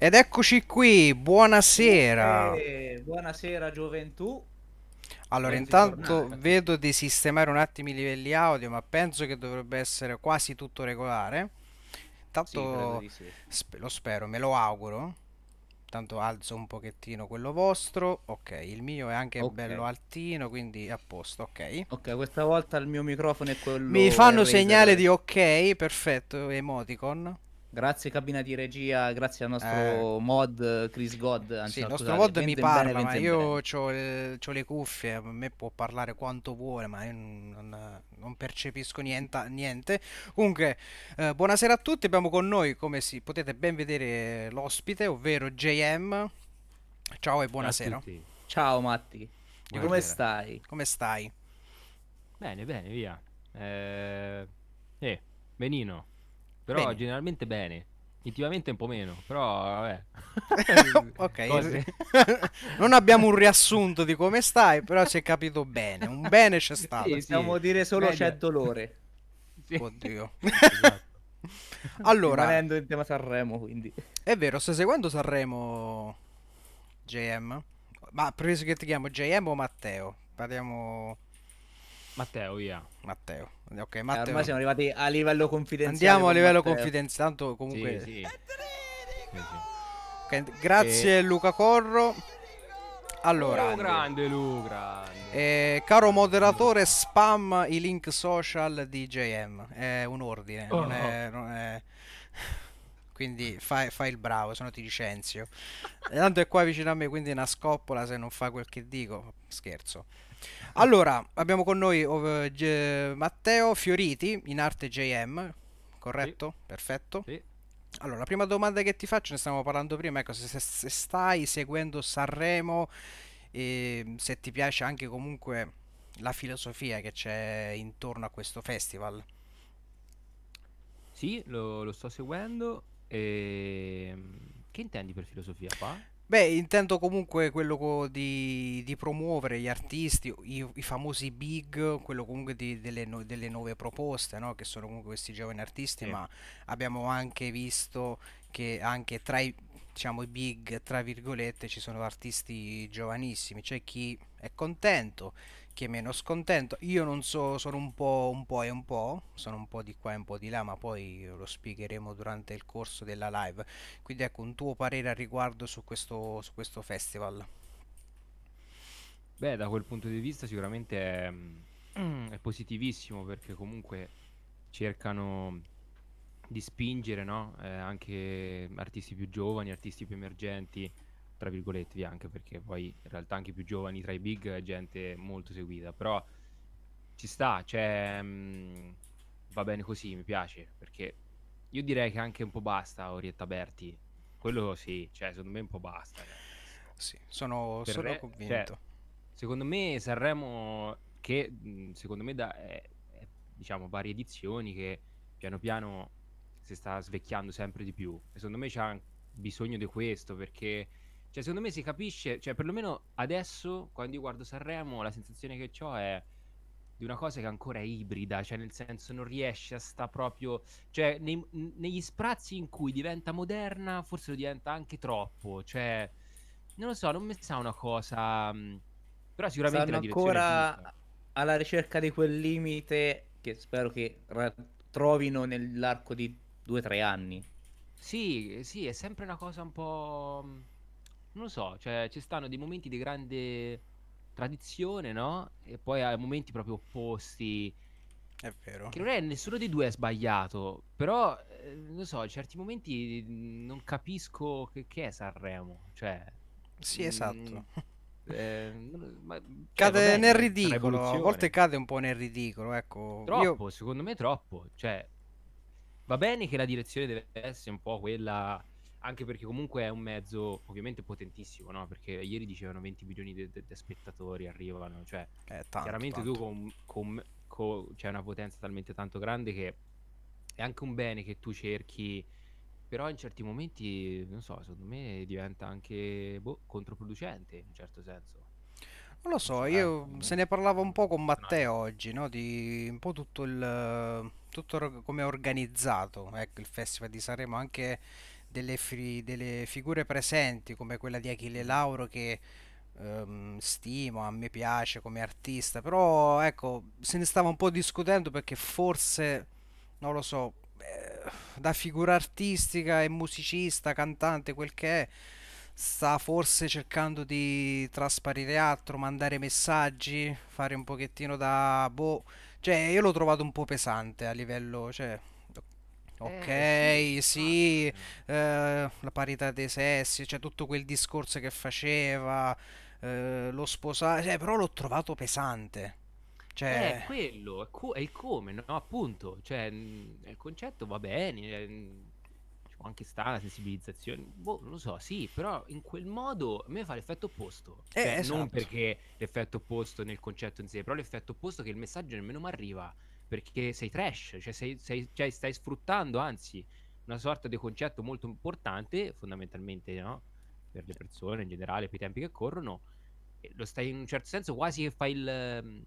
Ed eccoci qui, buonasera. Eh, buonasera gioventù, Allora, intanto bentornata. vedo di sistemare un attimo i livelli audio, ma penso che dovrebbe essere quasi tutto regolare. Sì, credo Tanto di sì. sp- lo spero, me lo auguro. Tanto alzo un pochettino quello vostro. Ok, il mio è anche Ok, bello altino, quindi a posto, ok. ok, questa volta il mio microfono è Mi quello fanno segnale di ok, perfetto, emoticon. Grazie cabina di regia, grazie al Eh, nostro mod eh, Chris God, Sì, anzi il no nostro scusate, mod mi Venzen bene, parla, ma io ho le cuffie, a me può parlare quanto vuole, ma io non, non percepisco niente, niente. Comunque, eh, buonasera a tutti, abbiamo con noi, come si potete ben vedere, l'ospite, ovvero JM. Ciao e buonasera. Ciao Matti, come buonasera. stai? Come stai? Bene, bene, via. Eh, eh, benino. Però Bene. generalmente bene. Ultimamente un po' meno, però vabbè. Ok, Cose. non abbiamo un riassunto di come stai, però si è capito bene, un bene c'è stato. Sì, Possiamo sì, dire solo c'è meglio. dolore, Sì, Oddio. esatto. Allora, rimanendo in tema Sanremo, quindi. È vero, stai seguendo Sanremo JM? Ma preso che ti chiamo JM o Matteo? Parliamo Matteo, via. Matteo. Ok, Eh, ormai Matteo. siamo arrivati a livello confidenziale Andiamo a livello confidenziale, tanto comunque... sì. Sì, sì. ok, E... grazie Luca Corro. Oh, Allora, grande Lu, grande. eh, caro moderatore, spam i link social di JM. È un ordine, non Oh, è... non è- Quindi fai, fai il bravo, se no ti licenzio. Tanto è qua vicino a me, quindi è una scoppola se non fa quel che dico. Scherzo. Allora, abbiamo con noi ov- Ge- Matteo Fioriti, in arte JM, sì, corretto? Perfetto. sì. Allora, la prima domanda che ti faccio, ne stavamo parlando prima, ecco, se, se- se stai seguendo Sanremo e se ti piace anche comunque la filosofia che c'è intorno a questo festival. Sì, lo, lo sto seguendo. E... Che intendi per filosofia qua? Beh, intendo comunque quello co- di, di promuovere gli artisti, i, i famosi big, quello comunque di- delle, nu- delle nuove proposte, no? Che sono comunque questi giovani artisti, Sì. ma abbiamo anche visto che anche tra i, diciamo, i big, tra virgolette, ci sono artisti giovanissimi, c'è chi è contento, chi è meno scontento. Io non so, sono un po', un po' e un po', sono un po' di qua e un po' di là, ma poi lo spiegheremo durante il corso della live. Quindi ecco un tuo parere a riguardo su questo, su questo festival. Beh, da quel punto di vista sicuramente è, mm, è positivissimo perché comunque cercano di spingere, no? Eh, anche artisti più giovani, artisti più emergenti, tra virgolette, anche perché poi in realtà anche più giovani tra i big è gente molto seguita, però ci sta, cioè, mm, va bene così, mi piace, perché io direi che anche un po' basta Orietta Berti, quello sì, cioè secondo me un po' basta, cioè. Sì, sono, sono re, cioè, convinto. secondo me Sanremo, che mh, secondo me da, è, è, diciamo, varie edizioni che piano piano si sta svecchiando sempre di più. E secondo me c'ha bisogno di questo, perché, cioè, secondo me si capisce, cioè, perlomeno adesso, quando io guardo Sanremo, la sensazione che ho è di una cosa che ancora è ibrida, cioè nel senso non riesce a sta proprio, cioè nei- negli sprazzi in cui diventa moderna, forse lo diventa anche troppo, cioè non lo so, non mi sa una cosa. mh, Però sicuramente Stanno ancora alla ricerca di quel limite che spero che ra- trovino nell'arco di due o tre anni. Sì, sì, è sempre una cosa un po'. Non lo so, cioè ci stanno dei momenti di grande tradizione, no? E poi hai momenti proprio opposti. È vero. Che non è nessuno dei due è sbagliato, però eh, non so, in certi momenti mh, non capisco che, che è Sanremo. Cioè, Sì, mh, esatto. eh, ma, cioè, Cade nel bene, sarà ridicolo, a volte cade un po' nel ridicolo, ecco. Io Troppo, secondo me troppo. Cioè, va bene che la direzione deve essere un po' quella, anche perché comunque è un mezzo ovviamente potentissimo, no? Perché ieri dicevano 20 milioni di di- di spettatori arrivano, cioè, è tanto, chiaramente tu tanto. con, con, con- c'è una potenza talmente tanto grande che è anche un bene che tu cerchi, però in certi momenti, non so, secondo me diventa anche, boh, controproducente in un certo senso. Non lo so, eh, io se ne parlavo un po' con Matteo oggi, no? Di un po' tutto il, tutto come è organizzato, ecco, il Festival di Sanremo, anche delle, fi- delle figure presenti come quella di Achille Lauro che ehm, stimo, a me piace come artista, però ecco, se ne stava un po' discutendo perché forse, non lo so, eh, da figura artistica e musicista, cantante, quel che è, sta forse cercando di trasparire altro, mandare messaggi, fare un pochettino da boh, cioè io l'ho trovato un po' pesante a livello, cioè Eh, sì, Ok, sì, infatti. eh, la parità dei sessi, cioè tutto quel discorso che faceva, eh, lo sposato, cioè, però l'ho trovato pesante. È Cioè, quello, è, co- è il come, no? Appunto, cioè, il concetto va bene, eh, anche stare la sensibilizzazione, boh, non lo so, sì, però in quel modo a me fa l'effetto opposto, eh, cioè non esatto. perché l'effetto opposto nel concetto in sé, però l'effetto opposto che il messaggio nemmeno mi arriva, perché sei trash, cioè, sei- sei- cioè, stai sfruttando, anzi, una sorta di concetto molto importante, fondamentalmente, no? Per le persone in generale, per i tempi che corrono, lo stai in un certo senso quasi che fai il... ehm,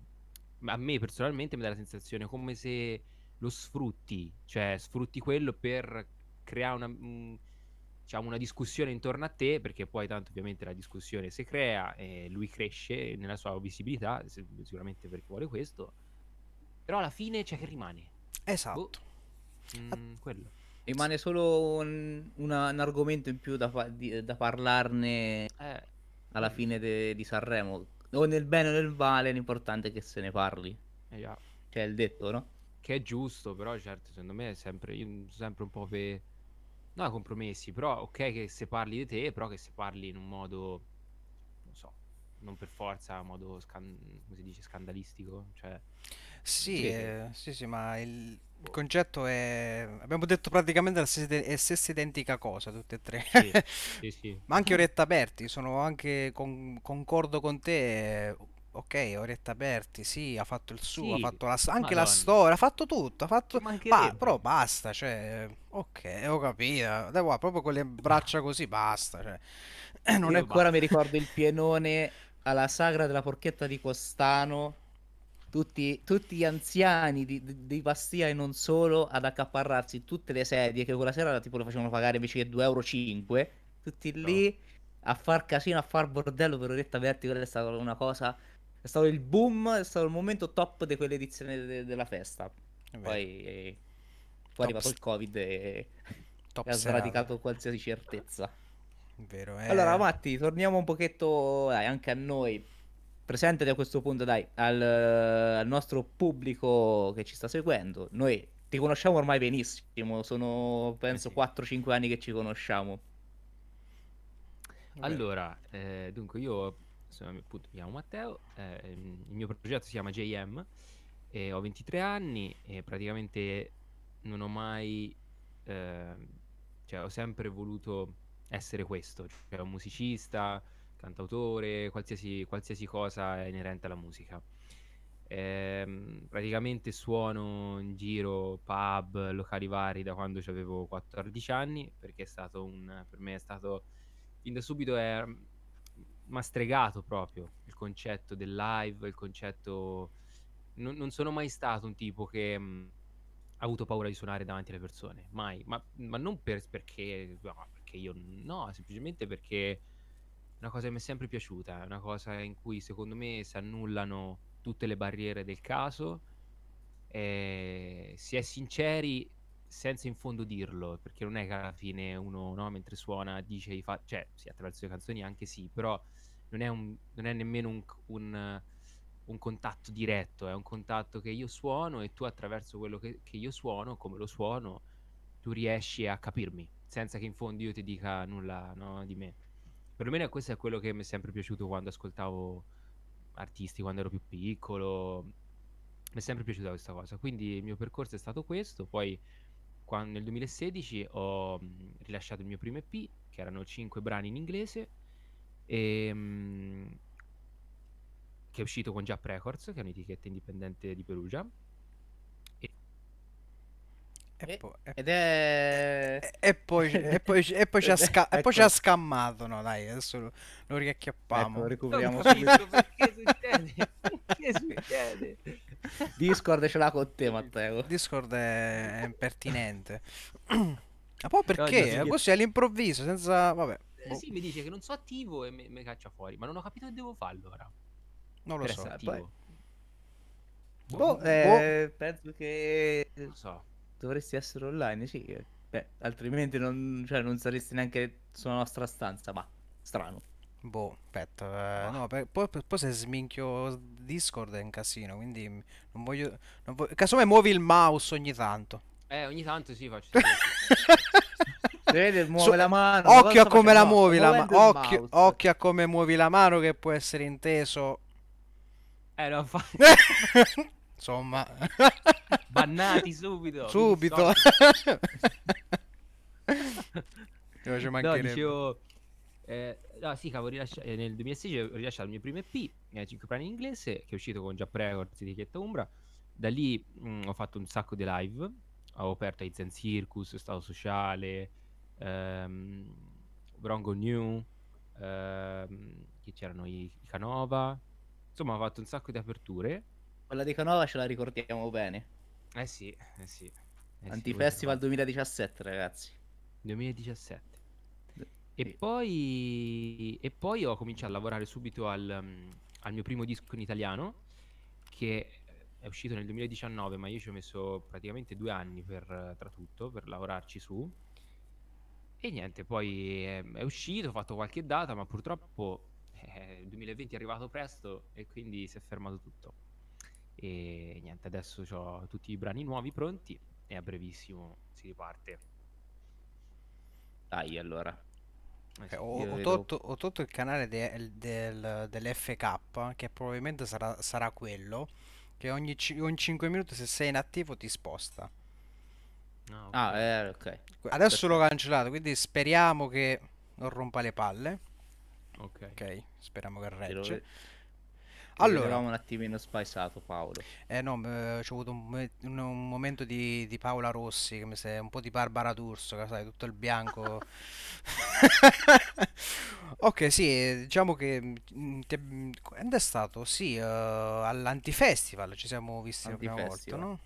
a me personalmente mi dà la sensazione come se lo sfrutti, cioè sfrutti quello per creare una, un- diciamo, una discussione intorno a te, perché poi tanto ovviamente la discussione si crea e lui cresce nella sua visibilità, si- sicuramente perché vuole questo, però alla fine c'è che rimane. Boh, Esatto. Ah, mm, quello. Rimane solo un, una- un argomento in più da, fa- di- da parlarne Eh, alla fine de- di Sanremo. O nel bene o nel male, l'importante è che se ne parli. Eh già. Cioè, il detto, no? Che è giusto, però certo, secondo me è sempre, io sono sempre un po' per... No, compromessi, però ok che se parli di te, però che se parli in un modo, non per forza, in modo, scan- come si dice, scandalistico, cioè, Sì, eh, sì, sì, ma il, il boh, concetto è... Abbiamo detto praticamente la stessa, stessa identica cosa, tutte e tre. sì, sì, sì, Ma anche Oretta Berti, sono anche con- concordo con te. eh, Ok, Oretta Berti, sì, ha fatto il suo, ha fatto la, anche la madonna, storia, ha fatto tutto, ha fatto... ba- però basta, cioè, ok, ho capito. Guarda, proprio con le braccia così, basta, cioè, non Io è... ancora mi ricordo il pienone alla sagra della porchetta di Costano. Tutti, tutti gli anziani di, di, di Bastia e non solo ad accaparrarsi tutte le sedie che quella sera tipo le facevano pagare invece che 2,5 euro. Tutti No. lì a far casino, a far bordello per Oretta Berti. Quella è stata una cosa. È stato il boom, è stato il momento top di quell'edizione de- della festa. Poi, eh, poi è arrivato il Covid e, e ha sradicato qualsiasi certezza. Vero, Allora, è... Matti, torniamo un pochetto, dai, anche a noi. Presentati a questo punto, dai, al, al nostro pubblico che ci sta seguendo. Noi ti conosciamo ormai benissimo, sono Eh penso sì. 4-5 anni che ci conosciamo. Allora, eh, dunque io sono, appunto, mi chiamo Matteo, eh, il mio progetto si chiama JM e ho 23 anni e praticamente non ho mai, ehm, cioè ho sempre voluto essere questo, cioè un musicista, cantautore, qualsiasi, qualsiasi cosa inerente alla musica. Ehm, praticamente suono in giro pub, locali vari da quando avevo 14 anni, perché è stato un, per me è stato fin da subito è m'ha stregato proprio il concetto del live, il concetto... Non, non sono mai stato un tipo che mh, ha avuto paura di suonare davanti alle persone, mai, ma, ma non per- perché, no, perché io no, semplicemente perché è una cosa che mi è sempre piaciuta, è una cosa in cui secondo me si annullano tutte le barriere del caso e si è sinceri senza in fondo dirlo, perché non è che alla fine uno, no, mentre suona dice i fatti, cioè sì, attraverso le canzoni anche sì, però non è, un- non è nemmeno un, un- un contatto diretto, è un contatto che io suono e tu attraverso quello che, che io suono, come lo suono, tu riesci a capirmi, senza che in fondo io ti dica nulla, no, di me. Perlomeno questo è quello che mi è sempre piaciuto quando ascoltavo artisti, quando ero più piccolo. Mi è sempre piaciuta questa cosa. Quindi il mio percorso è stato questo. Poi quan- nel 2016 ho mh, rilasciato il mio primo EP, che erano 5 brani in inglese, e, mh, che è uscito con Jap Records, che è un'etichetta indipendente di Perugia. E poi, e, ed è... e- e poi, e poi, e poi ci ha è- sca- e poi ci ha Ecco, scammato, no dai, adesso lo, lo ecco, riacchiappiamo. non recuperiamo subito. perché succede. Perché succede? Discord ce l'ha con te, Matteo. Discord è, impertinente. Ma poi No, perché? sì. Così all'improvviso, senza... Vabbè, Eh, boh, sì, mi dice che non sono attivo e mi, mi caccia fuori, ma non ho capito che devo fare allora. non lo per so. Poi- attivo. Boh, eh, penso che Non lo so. Dovresti essere online, sì. eh. Beh, altrimenti non, cioè, non saresti neanche sulla nostra stanza, ma strano. Boh, aspetta, eh, no, per- poi, poi se sminchio Discord è un casino, quindi non voglio... Non voglio... Casomai muovi il mouse ogni tanto. Eh, ogni tanto sì, faccio Vede, muove Su- la mano. Occhio a come la muovi la mano. Occhio, occhio a come muovi la mano che può essere inteso. Eh, no, fa... Insomma, Bannati subito. subito. Io ci No, mancherebbe. dicevo... eh, no, sì, cavolo, rilascia- eh, nel 2016 ho rilasciato il mio primo EP, eh, 5 brani in inglese, che è uscito con Jap Records, etichetta Umbra. Da lì mh, ho fatto un sacco di live, ho aperto ai Zen Circus, Stato Sociale, ehm, Bronco New, ehm, chi c'erano i, i Canova. Insomma, ho fatto un sacco di aperture. Quella di Canova ce la ricordiamo bene. Eh sì, eh sì. eh sì, Antifestival voi- 2017, ragazzi. 2017. E Sì. poi, e poi ho cominciato a lavorare subito al, mm, al mio primo disco in italiano, che è uscito nel 2019, ma io ci ho messo praticamente due anni per, tra tutto, per lavorarci su. E niente, poi è, è uscito, ho fatto qualche data, ma purtroppo eh, il 2020 è arrivato presto e quindi si è fermato tutto. E niente, adesso ho tutti i brani nuovi pronti e a brevissimo si riparte. Dai, allora. Eh. Eh, Ho, ho tolto, ho tolto il canale de- del, dell'FK, che probabilmente sarà, sarà quello, che ogni, ogni 5 minuti se sei inattivo ti sposta. Ah, ok. Ah, eh, ok. Adesso l'ho cancellato, quindi speriamo che non rompa le palle. ok. Ok, speriamo che regge. Allora, Eravamo un attimino spaesato, Paolo. eh no, eh, c'ho avuto un, un- un momento di, di Paola Rossi, che mi sei un po' di Barbara D'Urso, che sai, tutto il bianco. Ok, sì, diciamo che mm, mm, quando è stato? Sì, eh, all'Antifestival ci siamo visti la prima volta, no?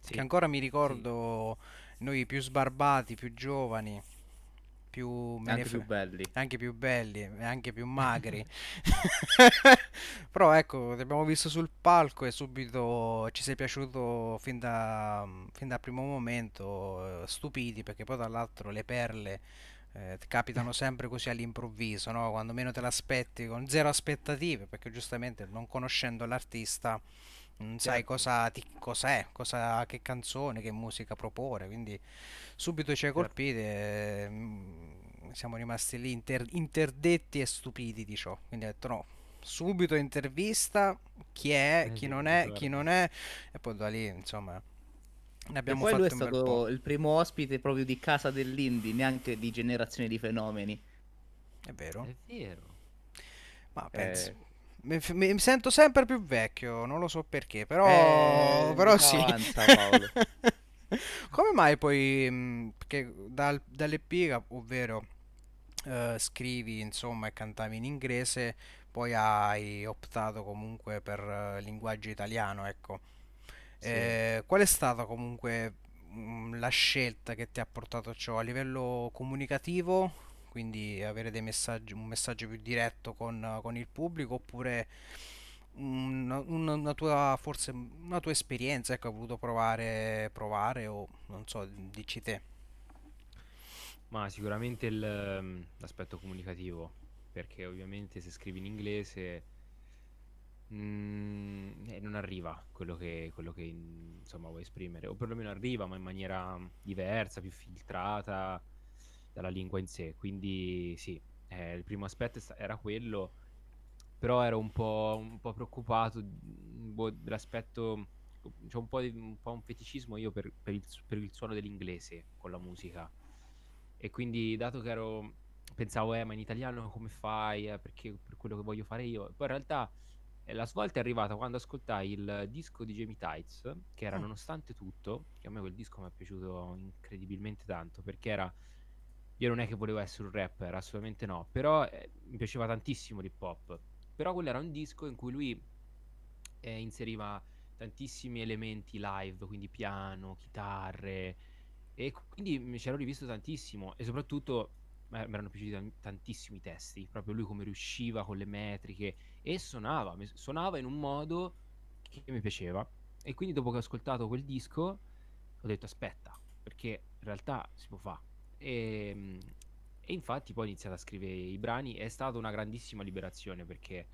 Sì. Che ancora mi ricordo noi più sbarbati, più giovani, più Anche più belli. anche più belli e anche più magri. Però ecco, ti abbiamo visto sul palco e subito ci sei piaciuto fin da, fin dal primo momento, eh, stupiti perché poi tra l'altro le perle eh, capitano sempre così all'improvviso, no? Quando meno te l'aspetti, con zero aspettative, perché giustamente non conoscendo l'artista non sai Certo. cosa, ti, cosa è, cosa, che canzone, che musica propone, quindi subito ci hai Certo. colpiti e mm, siamo rimasti lì inter- interdetti e stupiti di ciò. Quindi ho detto no, subito intervista, chi è, Eh chi non è, ricordo. chi non è, e poi da lì insomma ne E abbiamo poi lui è fatto bel po'. stato il primo ospite proprio di Casa dell'Indie, neanche di Generazione di Fenomeni. È vero? È vero. Ma pensi. Eh, Mi, mi- sento sempre più vecchio, non lo so perché, però, Eh, però sì. avanza, Paolo. Come mai poi, mh, perché dal, dall'EP, ovvero eh, scrivi insomma e cantavi in inglese, poi hai optato comunque per eh, linguaggio italiano, ecco. Sì. Eh, qual è stata comunque mh, la scelta che ti ha portato a ciò a livello comunicativo? Quindi avere messaggi, un messaggio più diretto con, con il pubblico oppure una, una- tua, forse una tua esperienza, ecco, hai voluto provare, provare o non so, dici te. Ma sicuramente il, ehm, l'aspetto comunicativo, perché ovviamente se scrivi in inglese mm, eh, non arriva quello che, quello che insomma vuoi esprimere, o perlomeno arriva, ma in maniera diversa, più filtrata dalla lingua in sé. Quindi sì, eh, il primo aspetto era quello, però ero un po', un po' preoccupato boh, dell'aspetto, c'è un po', di- un po' un feticismo io per, per il, per il suono dell'inglese con la musica. E quindi, dato che ero, pensavo, eh, ma in italiano come fai? Eh, perché per quello che voglio fare io. Poi in realtà eh, la svolta è arrivata quando ascoltai il disco di Jamie Tights, che era Mm. Nonostante tutto, che a me quel disco mi è piaciuto incredibilmente tanto, perché era... Io non è che volevo essere un rapper, assolutamente no, però eh, mi piaceva tantissimo l'hip hop. Però quello era un disco in cui lui eh, inseriva tantissimi elementi live, quindi piano, chitarre, E quindi mi c'ero rivisto tantissimo e soprattutto mi erano piaciuti tan- tantissimo i testi, proprio lui come riusciva con le metriche e suonava, suonava in un modo che mi piaceva. E quindi dopo che ho ascoltato quel disco ho detto aspetta, perché in realtà si può fare. E, mm, e infatti poi ho iniziato a scrivere i brani, è stata una grandissima liberazione perché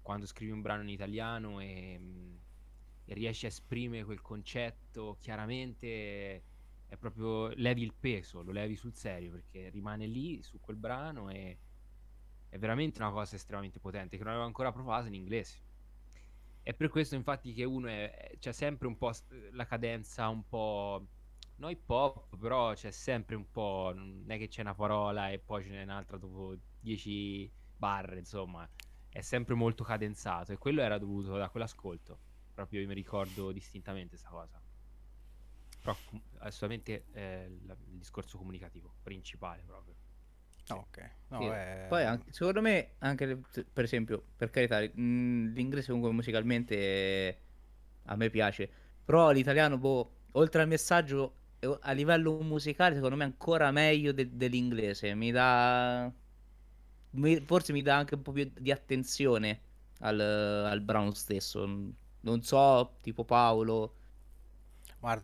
quando scrivi un brano in italiano e, mm, e riesci a esprimere quel concetto chiaramente è proprio levi il peso, lo levi sul serio perché rimane lì su quel brano e è veramente una cosa estremamente potente che non avevo ancora provato in inglese. È per questo infatti che uno c'è sempre un po' la cadenza un po' no hip hop, però c'è sempre un po', non è che c'è una parola e poi ce n'è un'altra dopo 10 barre, insomma, è sempre molto cadenzato e quello era dovuto da quell'ascolto. Proprio io mi ricordo distintamente questa cosa. Però assolutamente eh, il discorso comunicativo principale proprio. Ok, no, Sì. è... Poi anche- secondo me, anche per esempio, per carità, mh, l'inglese comunque musicalmente a me piace, però l'italiano, boh, oltre al messaggio, a livello musicale, secondo me ancora meglio de- dell'inglese. Mi dà, mi- forse mi dà anche un po' più di attenzione al, al brano stesso. Non so, tipo Paolo,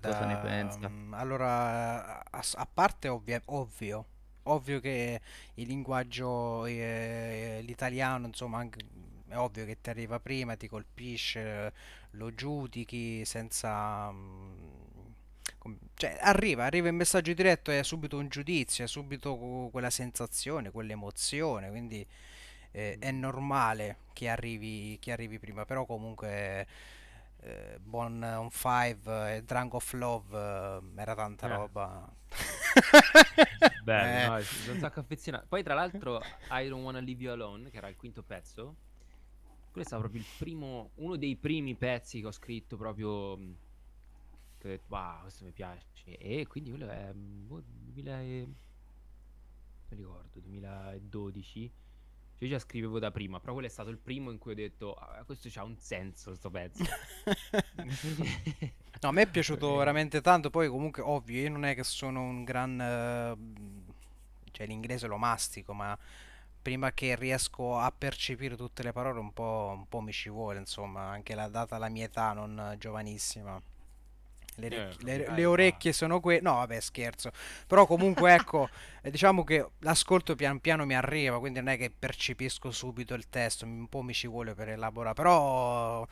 cosa ne Guarda, pensa? mm, allora, a, a parte ovvia- ovvio, ovvio che il linguaggio, eh, l'italiano, insomma, anche- è ovvio che ti arriva prima, ti colpisce, lo giudichi senza... mm, cioè, arriva, arriva il messaggio diretto, è subito un giudizio, è subito quella sensazione, quell'emozione, quindi eh, è normale che arrivi, che arrivi prima, però comunque eh, Bon on Five e Drunk of Love eh, era tanta Eh. roba. Bello, Eh, no? Sono un sacco affezionato. Poi, tra l'altro, I Don't Wanna Leave You Alone, che era il quinto pezzo, quello è stato proprio il primo, uno dei primi pezzi che ho scritto proprio. Ho detto, wow, questo mi piace. E quindi quello è. mh, boh, 2000 e... non mi ricordo, 2012. Cioè, io già scrivevo da prima, però quello è stato il primo in cui ho detto, "Ah, questo c'ha un senso, sto pezzo. No, a me è piaciuto Eh, veramente tanto, poi comunque ovvio, io non è che sono un gran... eh, cioè l'inglese lo mastico, ma prima che riesco a percepire tutte le parole un po', un po' mi ci vuole, insomma, anche la data la mia età non giovanissima. Le, Eh, orecchie- le- le orecchie sono quelle... No, vabbè, scherzo. Però comunque ecco, eh, diciamo che l'ascolto pian piano mi arriva, quindi non è che percepisco subito il testo, un po' mi ci vuole per elaborare, però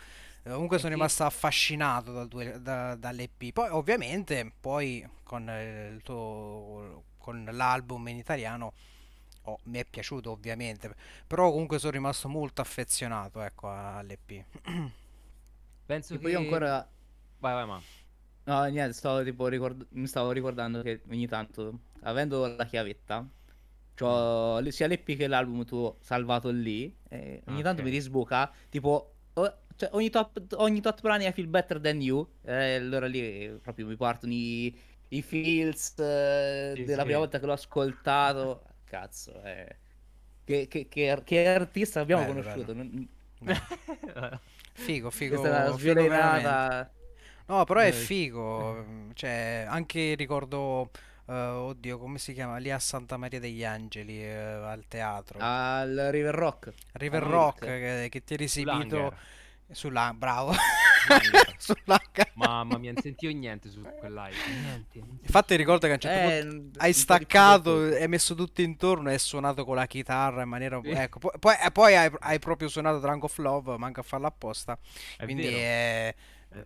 eh, comunque sono rimasto affascinato dal due- da- dall'EP. Poi ovviamente poi con eh, il tuo, con l'album in italiano oh, mi è piaciuto ovviamente, però comunque sono rimasto molto affezionato ecco all'EP. penso io che. ancora... Vai, vai, ma. No, niente, stavo tipo ricord- mi stavo ricordando che ogni tanto, avendo la chiavetta, Mm. c'ho le- sia l'EP che l'album tuo salvato lì, e ogni Ah, tanto mi risbuca, tipo, o- cioè, ogni top, ogni tot brani I feel better than you, e allora lì eh, proprio mi partono i, i feels eh, Sì, della prima sì. volta che l'ho ascoltato, cazzo, eh. Che, che- che- che artista abbiamo Bello, conosciuto? bello. Figo, figo, Questa è veramente. sviolinata. No, però è Eh, figo, cioè anche ricordo, eh, oddio, come si chiama? Lì a Santa Maria degli Angeli, eh, al teatro. Al River Rock. River Rock, Lyric. che, che ti eri esibito Sull'Hanger. sulla... Bravo, L'Hanger. sull'H. Mamma mia, non sentivo niente su quel live. Niente. non Infatti ricordo che a un certo Eh, punto un- un po' hai di staccato, hai messo tutto intorno e hai suonato con la chitarra in maniera... Sì. Ecco, poi, poi, e poi hai, hai proprio suonato Drunk of Love, manca a farlo apposta. È Quindi vero, è,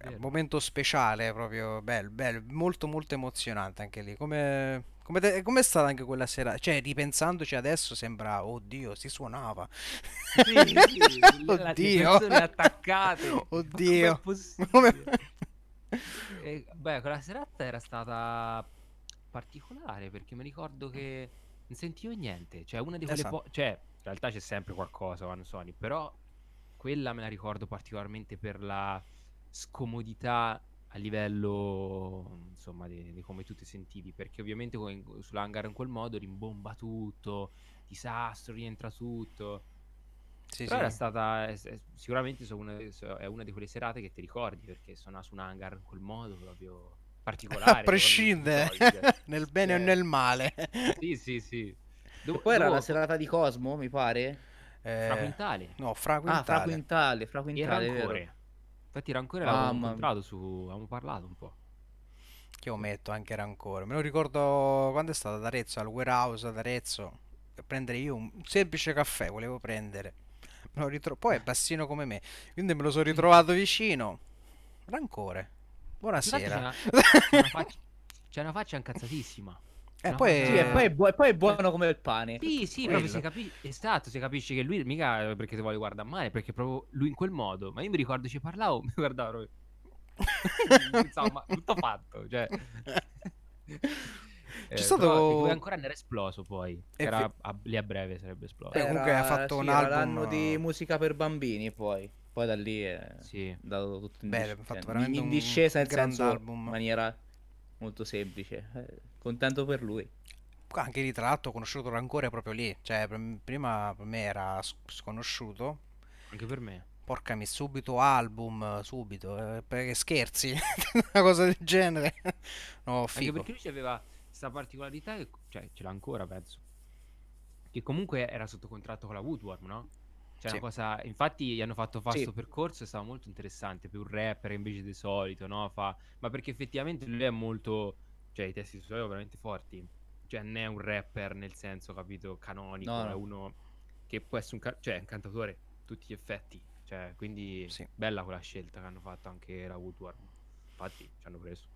un momento speciale, proprio bello, bello, molto molto emozionante anche lì. Come, come, te- com'è stata anche quella sera? Cioè, ripensandoci adesso sembra, oddio, si suonava. Sì, sì, le- le Oddio. persone attaccate. Oddio. Come- E, beh, quella serata era stata particolare perché mi ricordo che non sentivo niente. Cioè, una di quelle Esatto. po- Cioè, in realtà c'è sempre qualcosa quando suoni, però quella me la ricordo particolarmente per la scomodità a livello, insomma, di, di come tu ti sentivi. Perché ovviamente con- sull'hangar in quel modo rimbomba tutto, disastro, rientra tutto. Sì, Però era sì. stata è- è- sicuramente so una- so- è una di quelle serate che ti ricordi perché suonare su un hangar in quel modo proprio particolare. A prescindere, nel bene o cioè, nel male. Sì, sì, sì. E Dopo, poi era la serata di Cosmo, mi pare. Fra Eh, Quintale. no, fra Ah, fra quintale. Quintale, fra E Quintale, vero. Rancore. Infatti Rancore l'avevo Mamma incontrato su... Avevamo parlato un po'. Che io metto anche rancore. Me lo ricordo quando è stato ad Arezzo, al warehouse ad Arezzo. A prendere io un semplice caffè, volevo prendere. Ritro- Poi è bassino come me, quindi me lo sono ritrovato vicino. Rancore. Buonasera. c'è una c'è una faccia incazzatissima. E una poi... faccia- Sì, e poi è, bu- e poi è buono come il pane. Sì, sì, Quello. proprio si capisce, esatto, si capisce che lui mica perché ti vuole guardare male, perché proprio lui in quel modo. Ma io mi ricordo ci parlavo, mi guardavo proprio. Insomma, tutto fatto, cioè. Eh, stato- ancora ne era esploso poi. E Era fi- a- lì a breve sarebbe esploso. Beh, comunque ha fatto un sì, era album- l'anno di musica per bambini, poi. Poi da lì è Sì. andato tutto in, Beh, dis- ha fatto cioè, veramente in un discesa, nel grande senso, album. in maniera molto semplice. Contento per lui. Anche lì, tra l'altro, ho conosciuto Rancore proprio lì. Cioè, pr- prima per me era sconosciuto. Anche per me. Porca mi, subito album, subito. eh, perché scherzi? Una cosa del genere. No, Anche figo. perché lui aveva questa particolarità, che, cioè ce l'ha ancora, penso. Che comunque era sotto contratto con la Woodworm, no? Cioè, Sì. una cosa. Infatti, gli hanno fatto fare Sì. questo percorso e stava molto interessante. Per un rapper invece di solito, no? Fa... Ma perché effettivamente lui è molto. Cioè, i testi suoi sono veramente forti. Cioè, non è un rapper nel senso, capito, canonico. No, no. È uno che può essere un, ca- cioè, un cantatore a tutti gli effetti. Cioè, quindi Sì. bella quella scelta che hanno fatto anche la Woodworm. Infatti, ci hanno preso.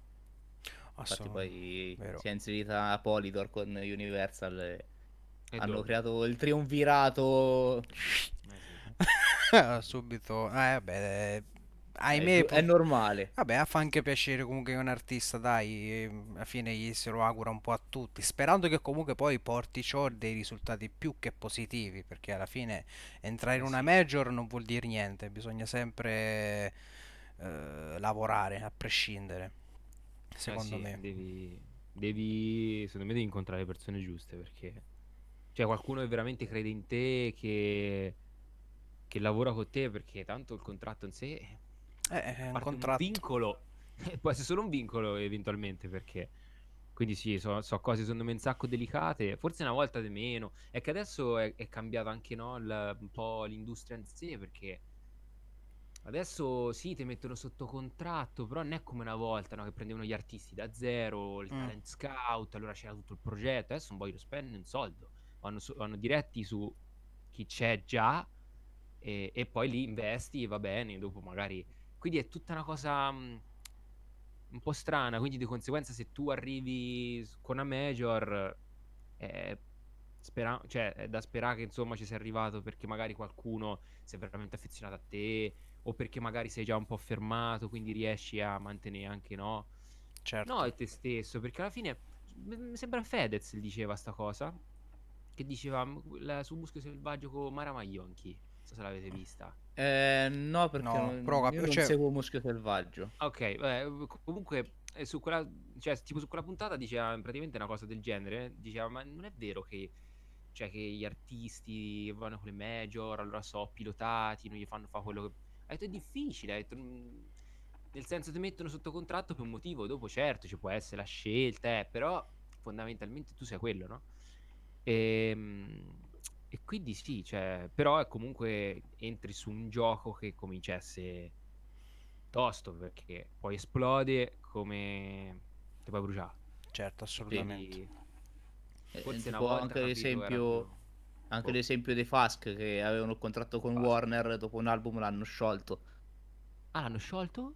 Infatti poi vero. si è inserita Polydor con Universal e E hanno dove? creato il triunvirato. Eh sì. Subito. Eh, beh, eh, ahimè. è normale. Vabbè, fa anche piacere comunque che un artista, dai, eh, alla fine gli se lo augura un po' a tutti, sperando che comunque poi porti ciò dei risultati più che positivi, perché alla fine entrare in Eh una major non vuol dire niente, bisogna sempre eh, lavorare a prescindere, Eh secondo sì, me. Devi, devi, secondo me devi incontrare le persone giuste perché cioè qualcuno che veramente crede in te, che, che lavora con te perché tanto il contratto in sé Eh, è un parte un contratto. vincolo, può essere solo un vincolo eventualmente perché quindi sì, so, so cose secondo me un sacco delicate, forse una volta di meno, è che adesso è, è cambiato anche no, il- un po' l'industria in sé perché Adesso sì, ti mettono sotto contratto, però non è come una volta, no, che prendevano gli artisti da zero, il Mm. talent scout, allora c'era tutto il progetto. Adesso non vogliono spendere un soldo, vanno, su- vanno diretti su chi c'è già e, e poi lì investi e va bene, dopo magari... Quindi è tutta una cosa mm, un po' strana, quindi di conseguenza se tu arrivi con una major, eh, spera- cioè, è da sperare che insomma ci sia arrivato perché magari qualcuno si è veramente affezionato a te o perché magari sei già un po' fermato, quindi riesci a mantenere anche, no? Certo. No, è te stesso, perché alla fine m- mi sembra Fedez diceva sta cosa, che diceva la- su Muschio Selvaggio con Mara Maionchi, non so se l'avete vista. Eh, no, perché No, non, però cap- io non cioè- seguo Muschio Selvaggio. Ok, vabbè, comunque eh, su quella, cioè, tipo su quella puntata diceva praticamente una cosa del genere, diceva ma non è vero che, cioè, che gli artisti vanno con le major, allora so pilotati, non gli fanno fare quello che... Ha detto è difficile, ha detto, "mm, nel senso ti mettono sotto contratto per un motivo, dopo certo ci può essere la scelta, eh, però fondamentalmente tu sei quello, no? Ehm, E, quindi sì, cioè, però è comunque entri su un gioco che comincia a essere tosto perché poi esplode come ti puoi bruciare. Certo, assolutamente. Quindi Eh, forse una volta anche l'esempio, era anche boh. l'esempio dei Fask che avevano il contratto con Fask. Warner, dopo un album l'hanno sciolto. Ah, l'hanno sciolto?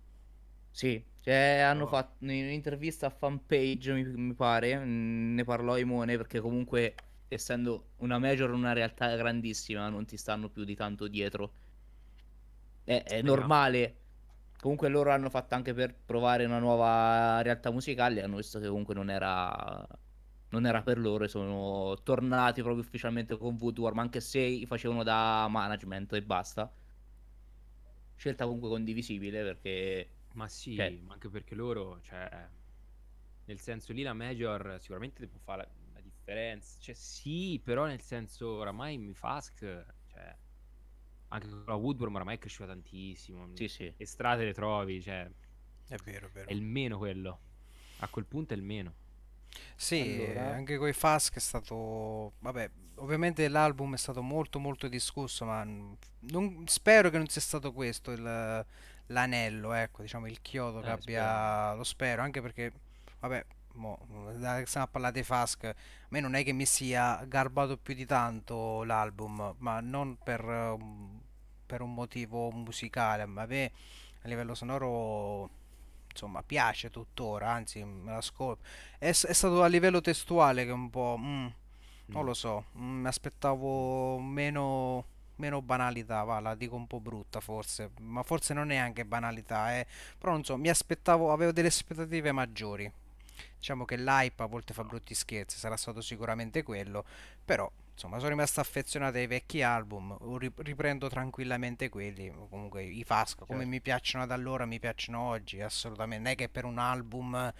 Sì, cioè hanno Oh. fatto in un'intervista a Fanpage, mi, mi pare, ne parlò Imone perché comunque essendo una major una realtà grandissima non ti stanno più di tanto dietro. È, è normale. Comunque loro hanno fatto anche per provare una nuova realtà musicale, hanno visto che comunque non era, non era per loro e sono tornati proprio ufficialmente con Woodworm, anche se facevano da management e basta. Scelta comunque condivisibile perché Ma sì, Cioè- ma anche perché loro, cioè, nel senso lì la major sicuramente può fare differenza. Cioè, sì, però nel senso oramai mi Fask, cioè, anche con la Woodworm oramai è cresciuta tantissimo. sì, sì. E strade le trovi, cioè, È vero, è vero. è il meno quello. a quel punto è il meno. Sì, Allora, anche con i Fask è stato... Vabbè, ovviamente l'album è stato molto molto discusso, ma non- spero che non sia stato questo il- l'anello, ecco, diciamo il chiodo che Eh, speriamo. abbia... Lo spero, anche perché, vabbè, mo, da che stiamo a parlare dei Fask, a me non è che mi sia garbato più di tanto l'album, ma non per, un- per un motivo musicale, ma a me a livello sonoro, insomma, piace tuttora, anzi, me l'ascolto. È, è stato a livello testuale che un po'... mm, non Mm. lo so, mm, mi aspettavo meno, meno banalità, va, la dico un po' brutta forse, ma forse non è anche banalità, eh. Però non so, mi aspettavo, avevo delle aspettative maggiori. Diciamo che l'hype a volte fa brutti scherzi, sarà stato sicuramente quello, però insomma sono rimasto affezionato ai vecchi album, ri- riprendo tranquillamente quelli, comunque i Fasco, come Certo. mi piacciono da allora, mi piacciono oggi, assolutamente, non è che per un album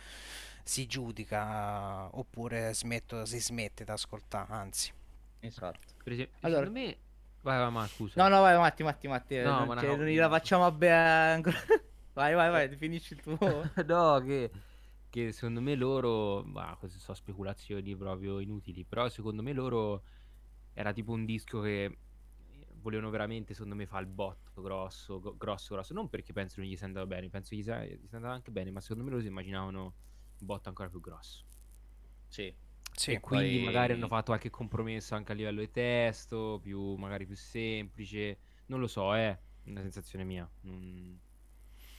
si giudica oppure smetto, si smette da ascoltare, anzi. esatto. Per esempio, Allora, secondo me... Vai, vai, ma scusa. no, no, vai, Matti, Matti, Matti, No, non, cioè, co- non la facciamo a bere ancora. Vai, vai, vai, finisci il tuo. No, che, che secondo me loro, ma queste sono speculazioni proprio inutili, però secondo me loro era tipo un disco che volevano veramente, secondo me, fare il botto grosso, grosso, grosso, non perché pensano gli sia andato bene, penso gli sia, gli sia andato anche bene, ma secondo me loro si immaginavano un botto ancora più grosso. Sì. Sì, E quindi magari hanno poi fatto qualche compromesso anche a livello di testo, più, magari più semplice, non lo so, è una sensazione mia, non,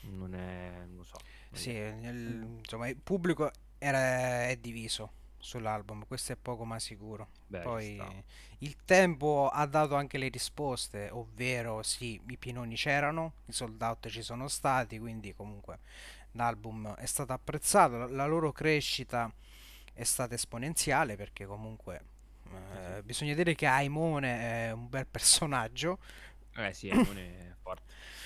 non è, non lo so, sì, nel- insomma il pubblico era, è diviso sull'album, questo è poco ma sicuro. Beh, Poi il tempo ha dato anche le risposte, ovvero sì, i pinoni c'erano, i sold out ci sono stati, quindi comunque l'album è stato apprezzato, la, loro crescita è stata esponenziale perché comunque Eh sì. bisogna dire che Aimone è un bel personaggio, Eh sì, Emone è forte.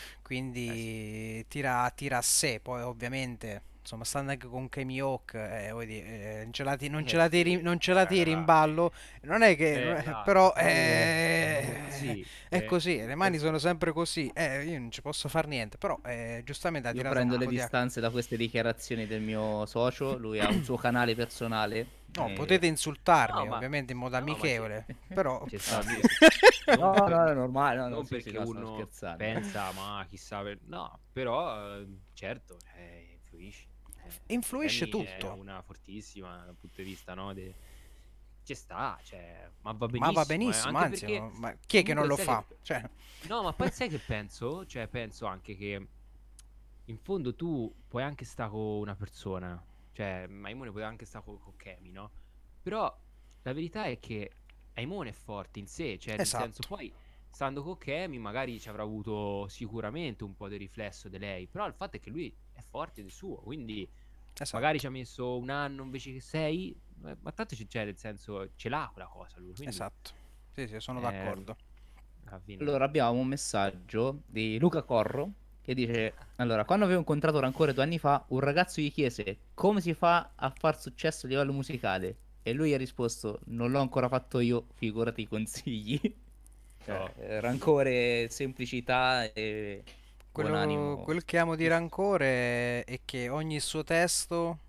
Eh sì. quindi tira, tira a sé, poi ovviamente insomma stando anche con Kemi Hawk, eh, voglio dire, eh, non ce la, ti- non ce Eh la sì, tiri, non ce la eh, tiri in là, ballo, non è che, eh, non è- però eh, eh, eh, sì, è eh, così, le eh mani sono sempre così, eh, io non ci posso fare niente, però eh, giustamente Io prendo le distanze da queste dichiarazioni del mio socio, lui ha un suo canale personale. No, e- potete insultarmi, No, ma, ovviamente in modo no, amichevole, però... No, sì. No, Non, no, per- è normale, no, no, non sì, perché no, uno pensa, ma chissà, per- no, però eh, certo, eh, influisce. Influisce è tutto, una fortissima dal punto di vista, no, de- ci sta, cioè, ma va ma va benissimo, eh, benissimo, anche anzi, perché ma chi è che non lo fa? che... Cioè, No, ma poi sai che penso? Cioè, penso anche che in fondo tu puoi anche stare con una persona, cioè, Maimone poteva anche stare con, con Kemi, no? Però la verità è che Aimone è forte in sé, cioè, nel senso, esatto, poi stando con Kemi magari ci avrà avuto sicuramente un po' di riflesso di lei, però il fatto è che lui è forte del suo, quindi magari ci esatto, ha messo un anno invece che sei, ma tanto c'è, cioè, nel senso, ce l'ha quella cosa lui, quindi esatto, sì, sì, sono eh, d'accordo. Allora abbiamo un messaggio di Luca Corro che dice Allora, quando avevo incontrato Rancore due anni fa, un ragazzo gli chiese come si fa a far successo a livello musicale e lui ha risposto non l'ho ancora fatto io, figurati i consigli. Cioè, No. eh, rancore, semplicità e Quello, animo. quel che amo di Rancore è che ogni suo testo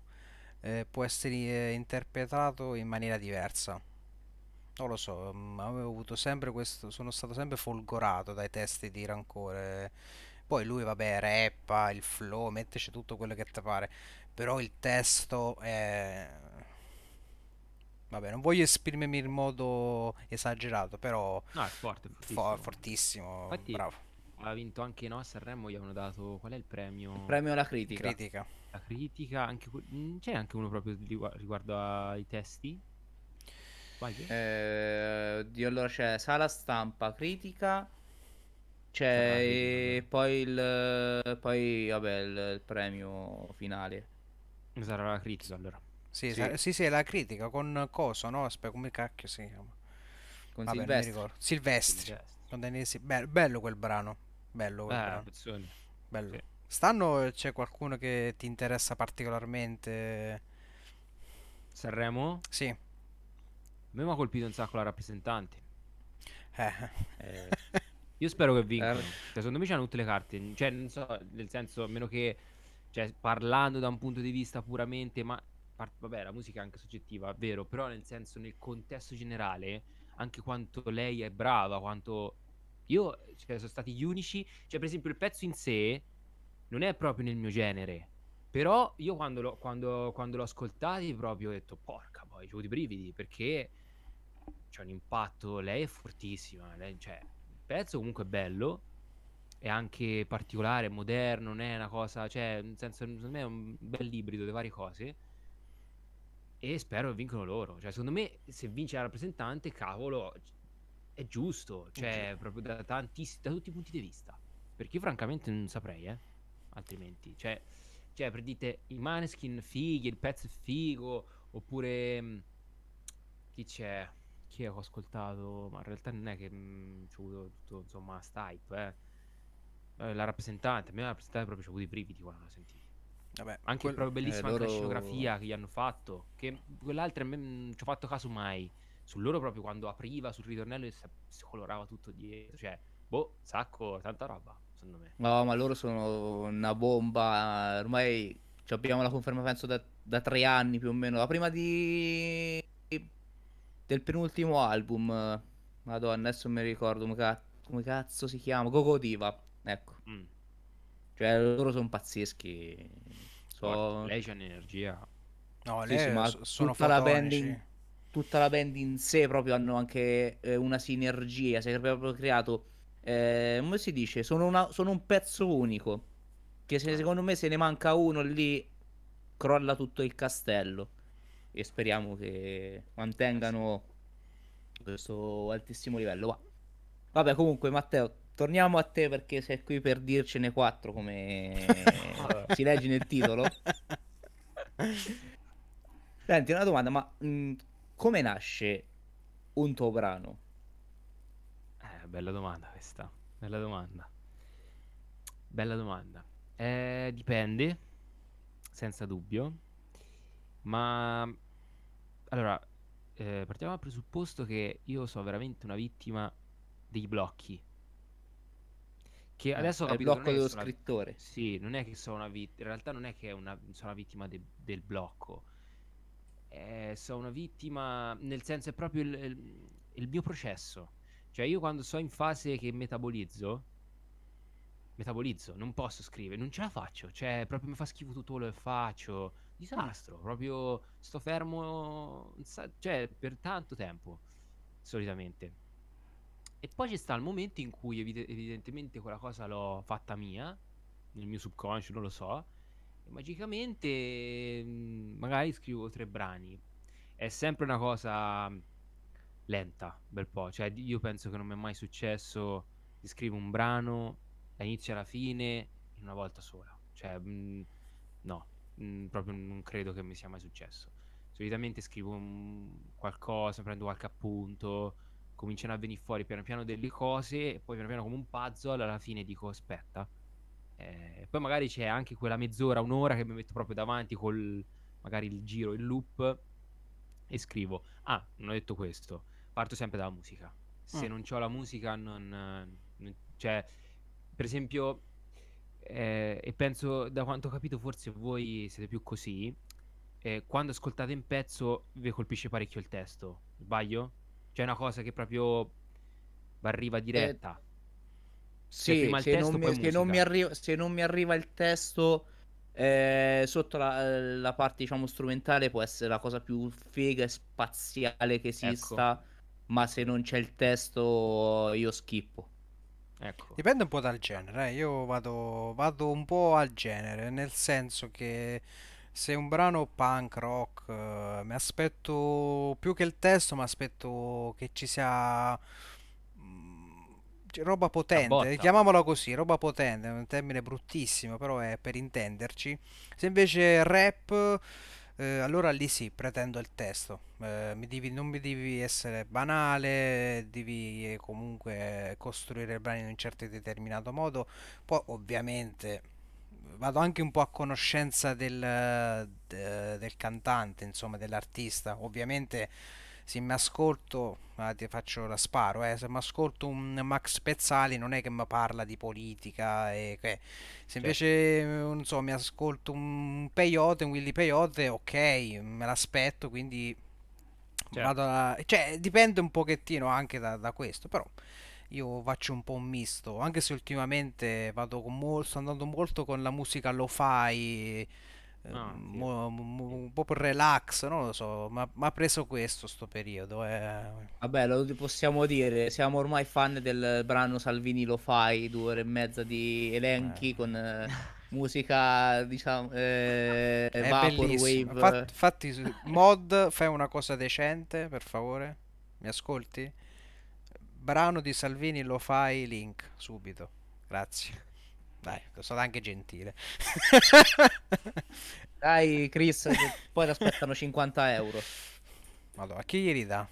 eh, può essere eh, interpretato in maniera diversa. Non lo so, mm, avevo avuto sempre questo, sono stato sempre folgorato dai testi di Rancore. Poi lui, vabbè, rappa, il flow, metteci tutto quello che ti pare, però il testo è... Vabbè, non voglio esprimermi in modo esagerato, però No, è forte, fortissimo. fortissimo, Infatti bravo. Ha vinto anche no, a Sanremo, gli avevano dato qual è il premio? Premio alla critica. Critica. La critica, anche mm, c'è anche uno proprio rigu- riguardo ai testi? Eh, oddio, allora c'è sala stampa, critica, c'è e poi il poi vabbè il, il premio finale. Sarà la critica allora. Sì, Sì, sa- sì, sì, è la critica con Coso, no? Aspetta, come cacchio si chiama? con Vabbè, Silvestri. Silvestri. Silvestri. con Daniele Sil- bello, bello quel brano. Bello quel Eh, brano. pezzone. Bello. Sì. Stanno c'è qualcuno che ti interessa particolarmente? Sanremo? Sì. A me mi ha colpito un sacco la rappresentante. Eh. Eh, Io spero che vincano. Er- Cioè, secondo me c'hanno tutte le carte. Cioè, non so, nel senso, a meno che cioè parlando da un punto di vista puramente, ma par- vabbè, la musica è anche soggettiva, vero, però nel senso, nel contesto generale, anche quanto lei è brava, quanto io, cioè, sono stati gli unici, cioè per esempio il pezzo in sé non è proprio nel mio genere, però io quando l'ho, quando, quando l'ho ascoltato proprio ho detto, porca poi, ho i brividi, perché c'è un impatto, lei è fortissima, lei, cioè, il pezzo comunque è bello, è anche particolare, moderno, non è una cosa, cioè, nel senso, secondo me è un bel ibrido di varie cose. E spero che vincano loro. Cioè, secondo me, se vince la rappresentante, cavolo, è giusto. Cioè, proprio da, tantiss- da tutti i punti di vista. Perché io, francamente, non saprei, eh. Altrimenti. Cioè, cioè per dite, i Maneskin fighi, il pezzo è figo, oppure... mh, chi c'è? Chi ho ascoltato? Ma in realtà non è che mh, c'ho avuto tutto, insomma, sta hype, eh. Eh, La rappresentante, a me la rappresentante proprio c'ho avuto i brividi quando l'ho sentita. Vabbè, Anche quel- proprio bellissima Eh, anche la loro- scenografia che gli hanno fatto. Che quell'altra non ci ho fatto caso mai. Su loro proprio quando apriva sul ritornello e si, colorava tutto dietro. Cioè, boh, sacco, tanta roba, secondo me. No, ma loro sono una bomba. Ormai ci abbiamo la conferma, penso, da, da tre anni più o meno. La prima di... del penultimo album. Madonna, adesso non mi ricordo come, ca- come cazzo si chiama. Gogo Diva. Ecco. Mm. Cioè, loro sono pazzeschi. So... lei c'ha un'energia. No, Sì, lei sì, ma so- sono tutta la band fotonici. in, tutta la band in sé proprio hanno anche eh, una sinergia, si è proprio creato, eh, come si dice, sono, una- sono un pezzo unico, che se- secondo me se ne manca uno lì crolla tutto il castello e speriamo che mantengano questo altissimo livello. Va. Vabbè, comunque Matteo, torniamo a te perché sei qui per dircene quattro come si legge nel titolo. Senti, una domanda, ma mh, come nasce un tuo brano? Eh, bella domanda questa. Bella domanda. Bella domanda. Eh, dipende, senza dubbio. Ma allora, eh, partiamo dal presupposto che io sono veramente una vittima dei blocchi. Che Eh, adesso ho il capito che blocco dello sono una- scrittore. Sì, non è che sono una vittima, in realtà non è che è una- sono una vittima de- del blocco, Eh, sono vittima nel senso è proprio il, il- mio processo. Cioè io quando sono in fase che metabolizzo, metabolizzo, non posso scrivere, non ce la faccio, cioè proprio mi fa schifo tutto quello che faccio, disastro, proprio sto fermo, cioè per tanto tempo, solitamente. E poi ci sta il momento in cui evide- evidentemente quella cosa l'ho fatta mia, nel mio subconscio, non lo so, magicamente mm, magari scrivo tre brani. È sempre una cosa mm, lenta, bel po', cioè io penso che non mi è mai successo di scrivere un brano dall'inizio alla fine in una volta sola. Cioè, mm, no, mm, proprio non credo che mi sia mai successo. Solitamente scrivo un- qualcosa, prendo qualche appunto, cominciano a venire fuori piano piano delle cose e poi piano piano come un puzzle alla fine dico aspetta. Eh, poi magari c'è anche quella mezz'ora, un'ora che mi metto proprio davanti col magari il giro, il loop e scrivo. Ah, non ho detto questo. Parto sempre dalla musica. Se Mm. non ho la musica non, eh, non- cioè per esempio eh, e penso da quanto ho capito forse voi siete più così eh, quando ascoltate un pezzo vi colpisce parecchio il testo sbaglio? C'è una cosa che proprio va arriva diretta Sì, prima il se testo, non mi, se non arriva, se non mi arriva il testo eh, sotto la, la parte, diciamo, strumentale può essere la cosa più figa e spaziale che Ecco. esista, ma se non c'è il testo io schippo. ecco Dipende un po' dal genere, eh. Io vado, vado un po' al genere, nel senso che se è un brano punk rock, eh, mi aspetto più che il testo, mi aspetto che ci sia roba potente, chiamiamola così, roba potente, è un termine bruttissimo, però è per intenderci. Se invece rap, eh, allora lì sì, pretendo il testo. Eh, mi devi- non mi devi essere banale, devi eh, comunque costruire i brani in un certo determinato modo. Poi ovviamente vado anche un po' a conoscenza del, de- del cantante, insomma, dell'artista. Ovviamente se mi ascolto, ah, ti faccio la sparo, eh, se mi ascolto un Max Pezzali non è che mi parla di politica, e che- se Certo, invece, eh, non so, mi ascolto un Peyote, un Willy Peyote, ok, me l'aspetto, quindi vado certo. a... cioè dipende un pochettino anche da, da questo, però io faccio un po' un misto, anche se ultimamente vado con mol- sto andando molto con la musica lo-fi, eh, Ah, sì, mo- mo- un po' per relax, non lo so, ma ha preso questo sto periodo. eh. Vabbè, lo possiamo dire, siamo ormai fan del brano Salvini lo fai, due ore e mezza di elenchi Eh, con eh, musica, diciamo, eh, È vaporwave. Infatti, su- mod, fai una cosa decente, per favore. Mi ascolti? Brano di Salvini lo fai, link, subito. Grazie. Dai, sono stato anche gentile. Dai, Chris, poi ti aspettano 50 euro. Madonna, chi gli ridà?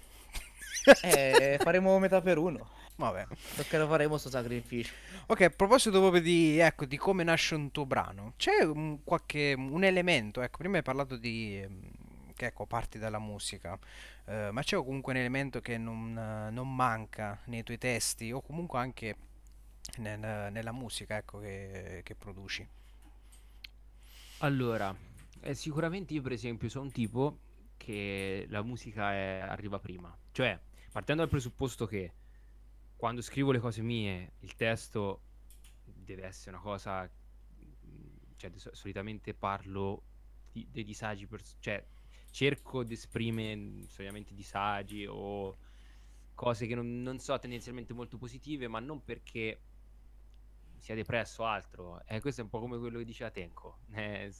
Eh, faremo metà per uno. Vabbè. Perché lo faremo sto sacrificio. Ok, a proposito proprio di, ecco, di come nasce un tuo brano, c'è un, qualche, un elemento, ecco, prima hai parlato di, ehm, che ecco, parti dalla musica, eh, ma c'è comunque un elemento che non, eh, non manca nei tuoi testi o comunque anche nel- nella musica, ecco, che, che produci. Allora, eh, sicuramente io per esempio sono un tipo che la musica è- arriva prima. Cioè, partendo dal presupposto che quando scrivo le cose mie, il testo deve essere una cosa, cioè solitamente parlo di- dei disagi, pers- cioè cerco di esprimere mm, solitamente disagi o cose che non, non so tendenzialmente molto positive, ma non perché sia depresso o altro. Eh, questo è un po' come quello che diceva Tenko. Eh,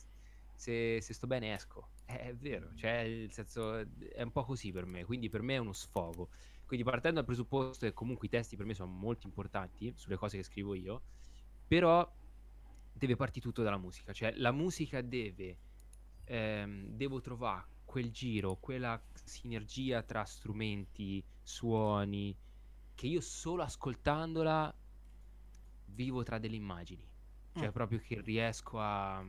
se, se sto bene esco. Eh, è vero, cioè, il senso, è un po' così per me, quindi per me è uno sfogo. Quindi partendo dal presupposto che comunque i testi per me sono molto importanti sulle cose che scrivo io, però deve partire tutto dalla musica, cioè la musica deve, ehm, devo trovare quel giro, quella sinergia tra strumenti, suoni, che io solo ascoltandola vivo tra delle immagini, Mm. cioè proprio che riesco a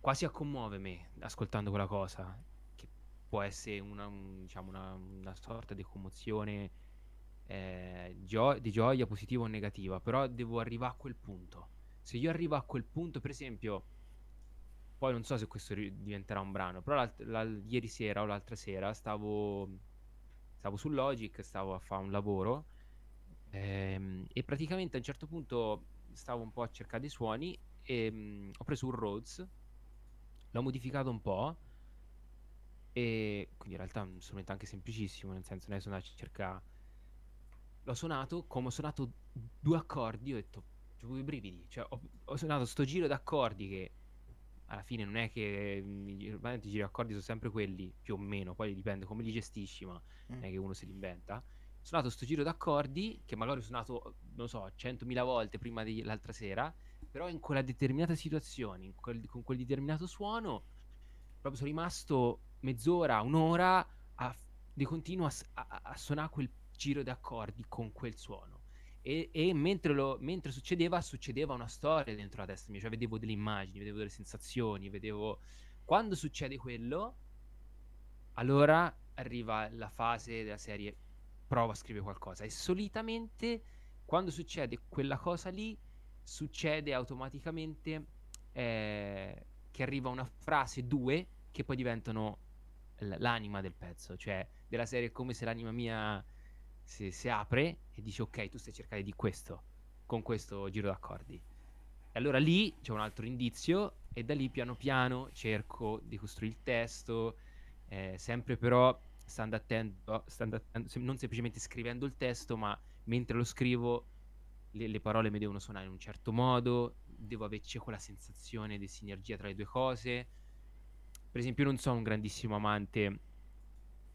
quasi a commuovermi ascoltando quella cosa, che può essere una, un- diciamo una, una sorta di commozione eh, gio- di gioia positiva o negativa, però devo arrivare a quel punto. Se io arrivo a quel punto, per esempio, poi non so se questo ri- diventerà un brano, però l'alt- l'al- ieri sera o l'altra sera stavo, stavo su Logic, stavo a fare un lavoro ehm, e praticamente a un certo punto stavo un po' a cercare dei suoni e mm, ho preso un Rhodes, l'ho modificato un po' e quindi in realtà è uno strumento anche semplicissimo, nel senso non è suonare a cercare l'ho suonato, come ho suonato due accordi, ho detto, avevo i brividi, cioè ho, ho suonato sto giro d'accordi che alla fine non è che mm, i giri i giri d'accordi sono sempre quelli, più o meno, poi dipende come li gestisci, ma Mm. non è che uno si li inventa. Suonato sto giro d'accordi che magari ho suonato, non so, 100.000 volte prima dell'altra sera, però in quella determinata situazione, quel- con quel determinato suono, proprio sono rimasto mezz'ora, un'ora a, di continuo a- a- a suonare quel giro d'accordi con quel suono. E, e mentre, lo- mentre succedeva, succedeva una storia dentro la testa mia, cioè vedevo delle immagini, vedevo delle sensazioni, vedevo... Quando succede quello, allora arriva la fase della serie prova a scrivere qualcosa e solitamente quando succede quella cosa lì succede automaticamente eh, che arriva una frase, due, che poi diventano l'anima del pezzo, cioè della serie è come se l'anima mia si, si apre e dice ok, tu stai cercando di questo, con questo giro d'accordi. E allora lì c'è un altro indizio e da lì piano piano cerco di costruire il testo, eh, sempre però stando attento, stando attento, non semplicemente scrivendo il testo, ma mentre lo scrivo le, le parole mi devono suonare in un certo modo, devo averci quella sensazione di sinergia tra le due cose. Per esempio, io non sono un grandissimo amante,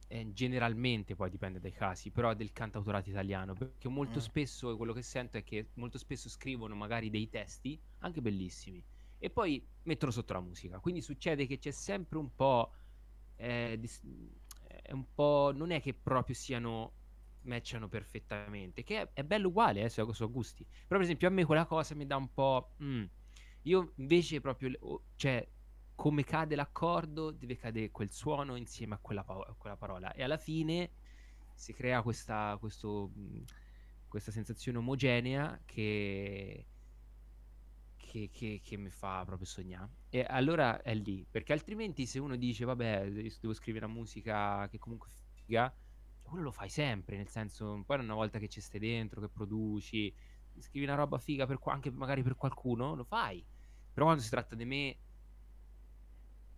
eh, generalmente poi dipende dai casi, però del cantautorato italiano, perché molto Mm. spesso quello che sento è che molto spesso scrivono magari dei testi anche bellissimi e poi mettono sotto la musica. Quindi succede che c'è sempre un po' eh, dis- è un po' non è che proprio siano matchano perfettamente, che è, è bello uguale, eh, sono, sono gusti. Però per esempio a me quella cosa mi dà un po' mm. io invece proprio cioè come cade l'accordo deve cadere quel suono insieme a quella, pa- quella parola e alla fine si crea questa, questo, mh, questa sensazione omogenea che, che, che, che mi fa proprio sognare. E allora è lì, perché altrimenti se uno dice vabbè, devo scrivere una musica che comunque figa, quello lo fai sempre, nel senso, poi una volta che ci stai dentro, che produci, scrivi una roba figa per, anche magari per qualcuno, lo fai. Però quando si tratta di me,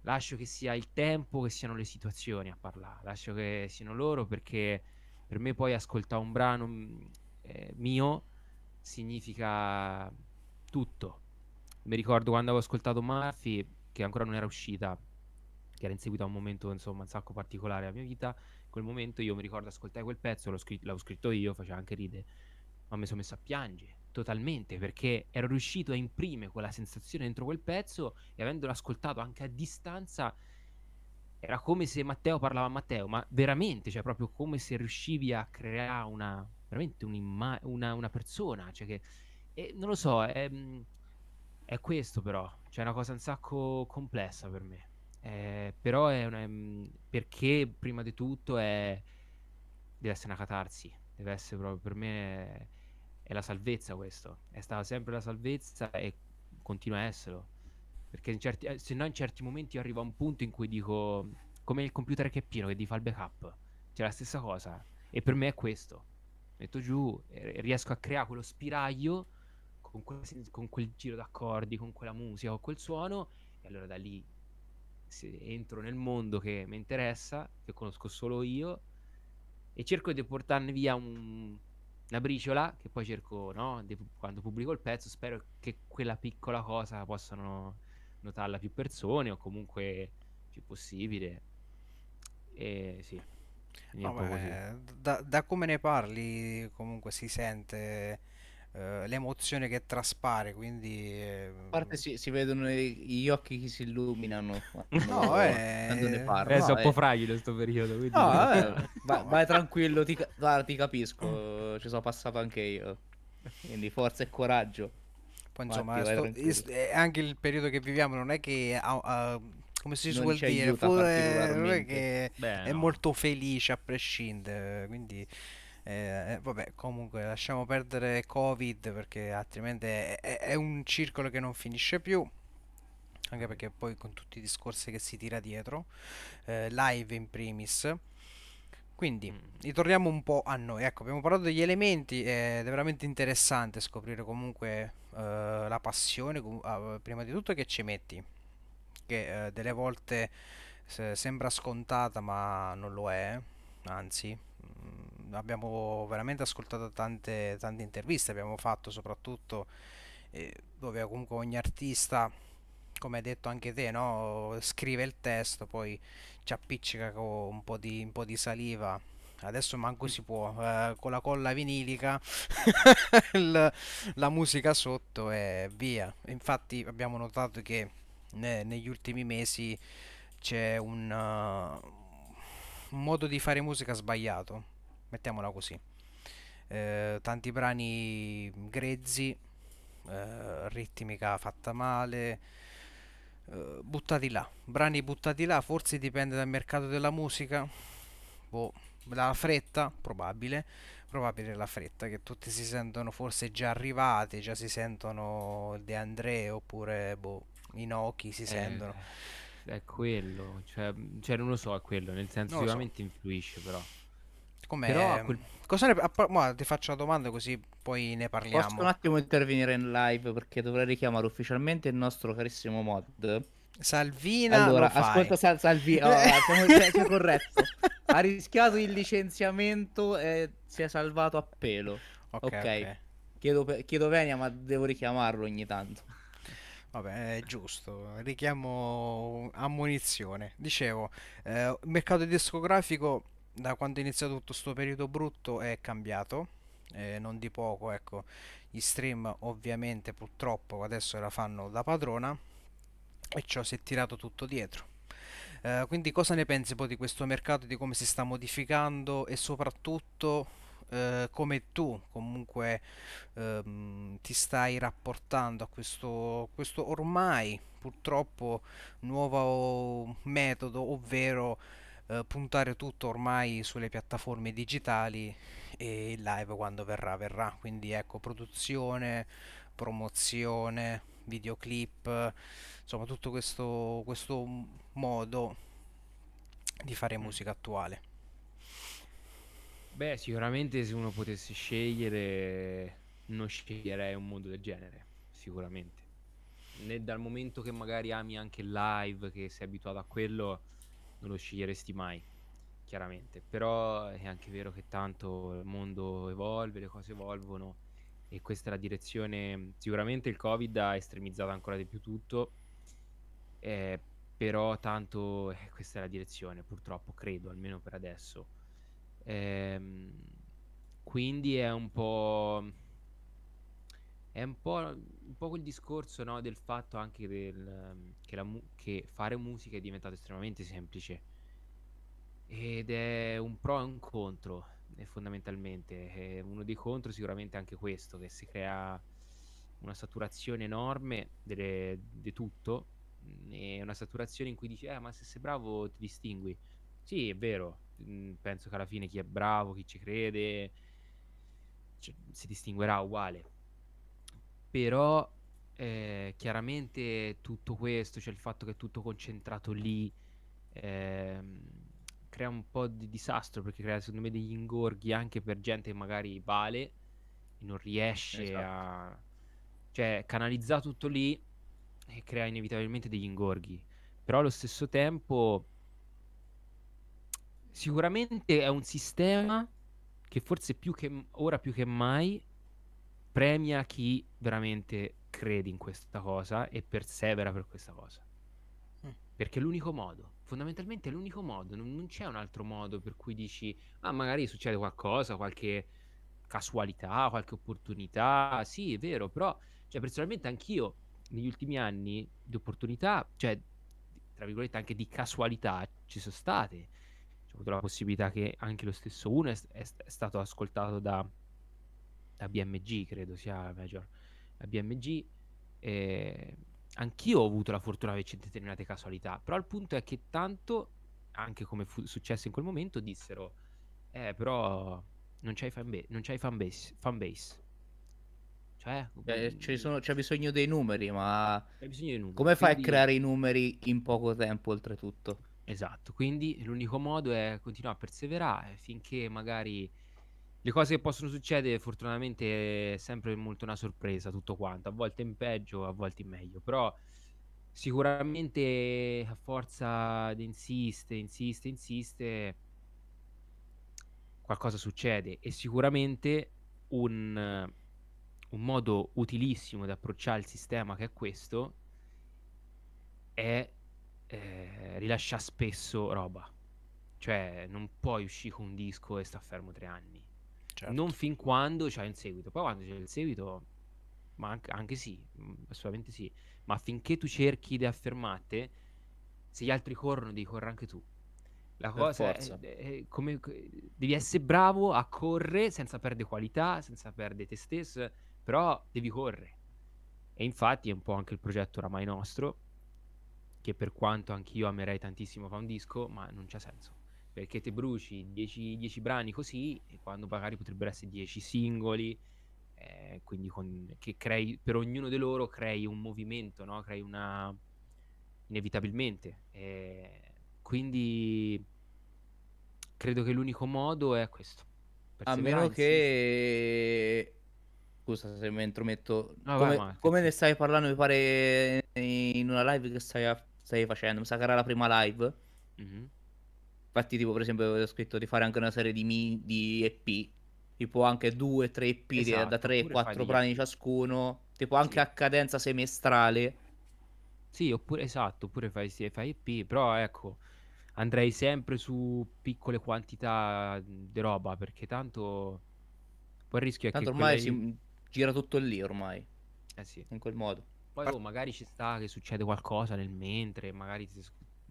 lascio che sia il tempo, che siano le situazioni a parlare, lascio che siano loro perché per me poi ascoltare un brano mm, eh, mio significa tutto. Mi ricordo quando avevo ascoltato Murphy, che ancora non era uscita, che era in seguito a un momento insomma un sacco particolare della mia vita. In quel momento io mi ricordo ascoltare quel pezzo, l'ho scritto, l'avevo scritto io, faceva anche ride, ma mi sono messo a piangere totalmente perché ero riuscito a imprimere quella sensazione dentro quel pezzo e avendolo ascoltato anche a distanza era come se Matteo parlava a Matteo, ma veramente, cioè proprio come se riuscivi a creare una veramente una, una persona, cioè che non lo so, è, è questo però, cioè è una cosa un sacco complessa per me. Eh, però è una, perché prima di tutto è deve essere una catarsi, deve essere proprio per me è la salvezza questo. È stata sempre la salvezza e continua a esserlo. Perché certi, eh, se no in certi momenti io arrivo a un punto in cui dico come il computer che è pieno che ti fa il backup. C'è la stessa cosa. E per me è questo. Metto giù, riesco a creare quello spiraglio con quel, con quel giro d'accordi, con quella musica, con quel suono. E allora da lì entro nel mondo che mi interessa, che conosco solo io, e cerco di portarne via un, una briciola che poi cerco, no? Di, quando pubblico il pezzo, spero che quella piccola cosa possano notarla più persone o comunque più possibile. E sì. Vabbè, da, da, come ne parli comunque si sente eh, l'emozione che traspare, quindi... Eh, A parte si, si vedono gli occhi che si illuminano no, eh, quando ne parlo. Eh, no, un po' fragile questo periodo, quindi... No, vabbè, vai, vai, tranquillo, ti, guarda, ti capisco, ci sono passato anche io. Quindi forza e coraggio. Poi insomma, sto, sto, anche il periodo che viviamo non è che... Uh, uh, come si suol dire, non è che Beh, è no. molto felice a prescindere, quindi eh, eh, vabbè, comunque lasciamo perdere Covid perché altrimenti è, è, è un circolo che non finisce più anche perché poi con tutti i discorsi che si tira dietro, eh, live in primis. Quindi mm. ritorniamo un po' a noi. Ecco, abbiamo parlato degli elementi ed è veramente interessante scoprire comunque eh, la passione, uh, prima di tutto che ci metti, che eh, delle volte sembra scontata ma non lo è, anzi abbiamo veramente ascoltato tante, tante interviste, abbiamo fatto soprattutto eh, dove comunque ogni artista, come hai detto anche te, no? scrive il testo, poi ci appiccica con un po' di, un po di saliva. Adesso manco si può, eh, con la colla vinilica, il, la musica sotto e via. Infatti abbiamo notato che ne, negli ultimi mesi c'è un, uh, un modo di fare musica sbagliato mettiamola così. Eh, tanti brani grezzi, eh, ritmica fatta male, eh, buttati là, brani buttati là, forse dipende dal mercato della musica, boh, dalla fretta, probabile, probabile la fretta, che tutti si sentono forse già arrivati, già si sentono De André oppure boh, Inoki si eh, sentono. È quello, cioè, cioè, non lo so, è quello, nel senso sicuramente so. influisce però. Com'è? Però quel... Cosa ne... a... Ma ti faccio la domanda così poi ne parliamo. Posso un attimo intervenire in live perché dovrei richiamare ufficialmente il nostro carissimo mod. Salvina allora ascolta Sal- Salvina oh, siamo, corretto ha rischiato il licenziamento e si è salvato a pelo ok, okay. okay. Chiedo, chiedo venia ma devo richiamarlo ogni tanto Vabbè, è giusto, richiamo ammonizione. Dicevo, eh, mercato discografico da quando è iniziato tutto questo periodo brutto è cambiato, eh, non di poco, ecco, gli stream ovviamente purtroppo adesso la fanno da padrona e ciò si è tirato tutto dietro. Uh, quindi cosa ne pensi poi di questo mercato, di come si sta modificando e soprattutto eh, come tu comunque ehm, ti stai rapportando a questo, questo ormai purtroppo nuovo metodo, ovvero eh, puntare tutto ormai sulle piattaforme digitali e il live quando verrà, verrà. Quindi ecco, produzione, promozione, videoclip, insomma tutto questo, questo modo di fare Mm. musica attuale. Beh, sicuramente se uno potesse scegliere, non sceglierei un mondo del genere, sicuramente. Né dal momento che magari ami anche il live, che sei abituato a quello, non lo sceglieresti mai, chiaramente. Però è anche vero che tanto il mondo evolve, le cose evolvono e questa è la direzione. Sicuramente il Covid ha estremizzato ancora di più tutto, eh, però tanto eh, questa è la direzione, purtroppo, credo, almeno per adesso. Ehm, quindi è un po'. È un po', un po' quel discorso, no, del fatto anche del, ehm, che, la che fare musica è diventato estremamente semplice. Ed è un pro e un contro, eh, fondamentalmente. Eh, uno dei contro sicuramente è anche questo, che si crea una saturazione enorme di tutto, mm, e una saturazione in cui dici, eh, ma se sei bravo ti distingui. Sì, è vero, mm, penso che alla fine chi è bravo, chi ci crede, cioè, si distinguerà uguale. Però eh, chiaramente tutto questo, cioè il fatto che è tutto concentrato lì, ehm, crea un po' di disastro perché crea secondo me degli ingorghi anche per gente che magari vale e non riesce Esatto. a... cioè canalizza tutto lì e crea inevitabilmente degli ingorghi. Però allo stesso tempo sicuramente è un sistema che forse più che ora più che mai premia chi veramente crede in questa cosa e persevera per questa cosa. Mm. Perché è l'unico modo, fondamentalmente è l'unico modo, non, non c'è un altro modo per cui dici, ah, magari succede qualcosa, qualche casualità, qualche opportunità. Sì, è vero, però, cioè, personalmente anch'io negli ultimi anni di opportunità, cioè, tra virgolette, anche di casualità ci sono state. Ho avuto la possibilità che anche lo stesso uno è, è- è stato ascoltato da, da BMG, credo sia la major, la BMG. E anch'io ho avuto la fortuna di avere determinate casualità, però il punto è che tanto, anche come fu successo in quel momento, dissero, eh, però non c'hai fanbase, non c'hai fanbase, fanbase. Cioè, Eh, ci mm, sono- c'è bisogno dei numeri, ma di numeri. come fai a Quindi- creare i numeri in poco tempo, oltretutto? Esatto, quindi l'unico modo è continuare a perseverare finché magari le cose che possono succedere, fortunatamente è sempre molto una sorpresa tutto quanto, a volte in peggio, a volte in meglio, però sicuramente a forza di insiste, insiste, insiste, qualcosa succede e sicuramente un, un modo utilissimo di approcciare il sistema che è questo è eh, rilasciare spesso roba. Cioè, non puoi uscire con un disco e sta fermo tre anni. Certo. Non fin quando c'è il seguito. Poi quando c'è il seguito, ma anche, anche sì, mm, assolutamente sì. Ma finché tu cerchi di affermarti, se gli altri corrono, devi correre anche tu. La cosa è, forza. è come devi essere bravo a correre senza perdere qualità, senza perdere te stesso, però devi correre. E infatti è un po' anche il progetto oramai nostro, che per quanto anch'io amerei tantissimo fare un disco, ma non c'ha senso. Perché te bruci 10, 10 brani così, e quando magari potrebbero essere 10 singoli, eh, quindi con- che crei, per ognuno di loro crei un movimento, no? Crei una... inevitabilmente. Eh, quindi credo che l'unico modo è questo. A meno che... Scusa se mi intrometto. No, vai, come, ma- come ne stavi parlando, mi pare, in una live che stai, stai facendo. Mi sa che era la prima live. Mhm. Infatti, tipo, per esempio, avevo scritto di fare anche una serie di, mi- di EP. Tipo anche due, tre EP di- Esatto, da 3, oppure fai 4 degli brani EP. ciascuno. Tipo anche Sì. a cadenza semestrale. Sì, oppure esatto, oppure fai, sì, fai EP, però ecco, andrei sempre su piccole quantità di roba, perché tanto poi il rischio è Tanto che ormai quelle si gira tutto lì, ormai. Eh sì. In quel modo. Poi oh, magari ci sta che succede qualcosa nel mentre, magari ti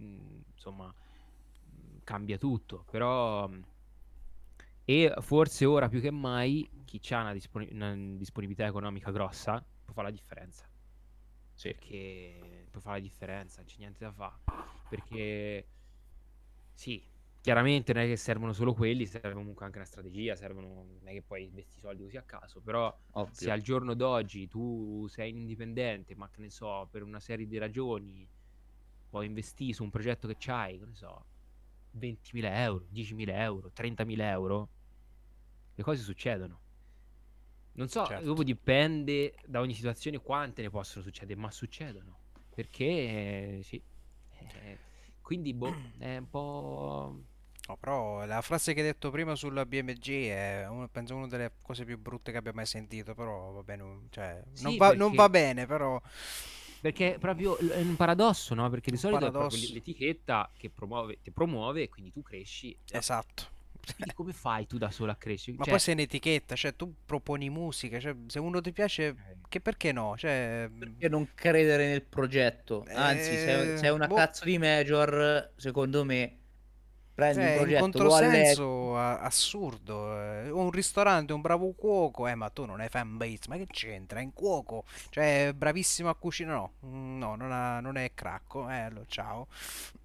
mm, insomma mm, cambia tutto, però mm, E forse ora più che mai chi ha una, disponi- una disponibilità economica grossa può fare la differenza. Sì. Perché può fare la differenza, non c'è niente da fare. Perché sì, chiaramente non è che servono solo quelli, serve comunque anche una strategia, servono, non è che poi investi i soldi così a caso, però Ovvio. se al giorno d'oggi tu sei indipendente, ma che ne so, per una serie di ragioni puoi investire su un progetto che c'hai, che ne so, 20.000 euro, 10.000 euro, 30.000 euro, le cose succedono. Non so, Certo. dopo dipende da ogni situazione quante ne possono succedere, ma succedono. Perché, eh, sì. Eh, quindi, boh, è un po'... No, però la frase che hai detto prima sulla BMG è uno- penso una delle cose più brutte che abbia mai sentito, però va bene, non- cioè, non Sì, va, non perché- va bene, però Perché è proprio è un paradosso, no? Perché di solito è proprio paradosso. l'etichetta che promuove, ti promuove e quindi tu cresci. no? esatto. Quindi come fai tu da solo a crescere? Ma Cioè, poi sei un'etichetta, cioè tu proponi musica, cioè se uno ti piace, eh, che perché no? Cioè, Perché non credere nel progetto? Anzi, se Eh, sei una boh. cazzo di major, secondo me, prendi Cioè, un un progetto, allegri. controsenso assurdo. eh. Un ristorante, un bravo cuoco, eh, ma tu non hai fanbase, ma che c'entra? È un cuoco, cioè, bravissimo a cucinare. No, mm, no, non, ha- non è cracco. Eh, allora, ciao.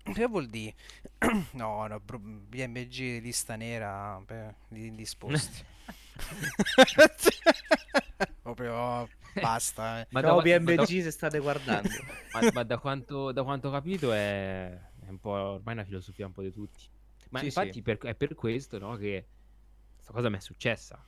Che vuol dire? No, no, BMG lista nera per gli indisposti. Proprio basta. eh. Ma da, Ciao da- BMG se state guardando. ma- ma da quanto, da quanto ho capito è, è un po' ormai una filosofia un po' di tutti. Ma Sì, infatti sì. per- è per questo, no, che questa cosa mi è successa.